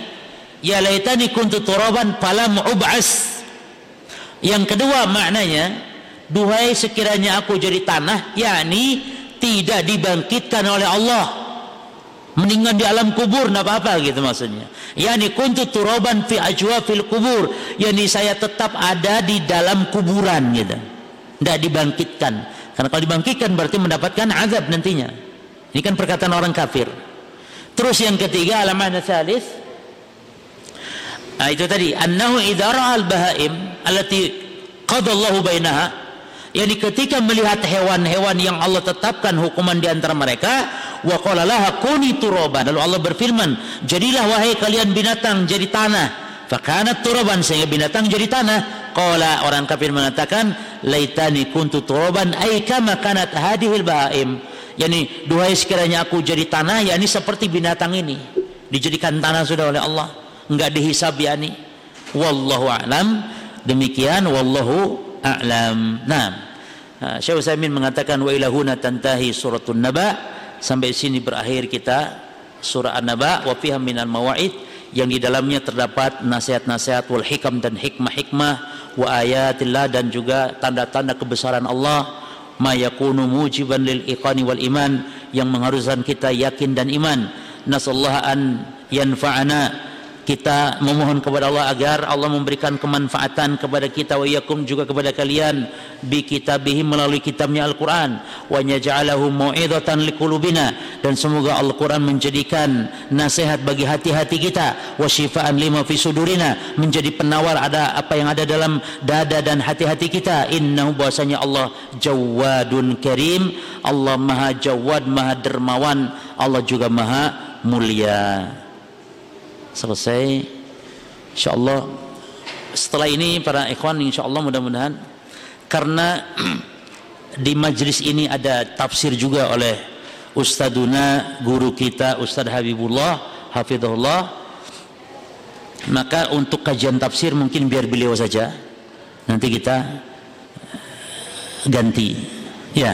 ya laitani kuntu turaban falam ub'as. Yang kedua maknanya duhai sekiranya aku jadi tanah yakni tidak dibangkitkan oleh Allah. Meninggal di alam kubur tidak apa-apa gitu maksudnya. Yakni kuntu turaban fi fil kubur. Yakni saya tetap ada di dalam kuburan gitu. Tidak dibangkitkan. Karena kalau dibangkitkan berarti mendapatkan azab nantinya. Ini kan perkataan orang kafir. Terus yang ketiga alamat salis. Nah, itu tadi. Annahu idza al bahaim allati qadallahu bainaha yakni ketika melihat hewan-hewan yang Allah tetapkan hukuman di antara mereka wa qala laha kuni turaban lalu Allah berfirman jadilah wahai kalian binatang jadi tanah. Fakanat turaban sehingga binatang jadi tanah. Qala orang kafir mengatakan laitani kuntu turaban ay kama kanat hadhil bahaim. Yakni duhai sekiranya aku jadi tanah yakni seperti binatang ini. Dijadikan tanah sudah oleh Allah. Enggak dihisab yakni wallahu alam. Demikian wallahu a'lam. Nah, Syekh Utsaimin mengatakan wa ilahuna tantahi suratun naba. Sampai sini berakhir kita surah An-Naba wa fiha minal mawaid. Yang di dalamnya terdapat nasihat-nasihat wal hikam dan hikmah-hikmah wa ayatillah dan juga tanda-tanda kebesaran Allah. Ma yakunu mujiban lil iqani wal iman. Yang mengharuskan kita yakin dan iman. Nasallahu an yanfa'ana kita memohon kepada Allah agar Allah memberikan kemanfaatan kepada kita wa yakum juga kepada kalian bi kitabih melalui kitabnya Al-Qur'an. Wa yaj'alahu mau'izatan liqulubina. Dan semoga Al-Qur'an menjadikan nasihat bagi hati-hati kita. Wa syifaan lima fi sudurina. Menjadi penawar ada apa yang ada dalam dada dan hati-hati kita. Innahu bahwasanya Allah jawadun karim. Allah maha jawad maha dermawan. Allah juga maha mulia selesai. Insyaallah setelah ini para ikhwan insyaallah mudah-mudahan karena di majlis ini ada tafsir juga oleh ustaduna guru kita Ustadz Habibullah hafizahullah. Maka untuk kajian tafsir mungkin biar beliau saja. Nanti kita ganti. Ya.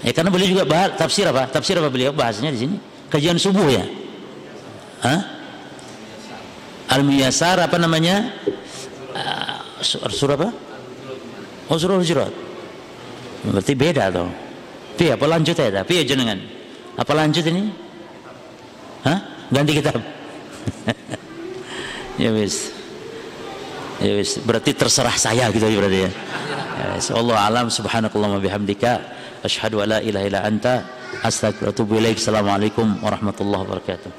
Ya karena beliau juga bahas tafsir apa? Tafsir apa beliau bahasnya di sini? Kajian subuh ya? Hah? Al-Miyasar apa namanya? Uh, surah apa? Oh surah Hujurat. Berarti beda toh. Pi apa lanjut ya? Pi jenengan. Apa lanjut ini? Hah? Ganti kitab. ya wis. Ya wis, berarti terserah saya gitu berarti ya. Ya. Allah alam subhanakallahumma bihamdika asyhadu alla ilaha illa anta astaghfiruka wa atubu ilaik. Assalamualaikum warahmatullahi wabarakatuh.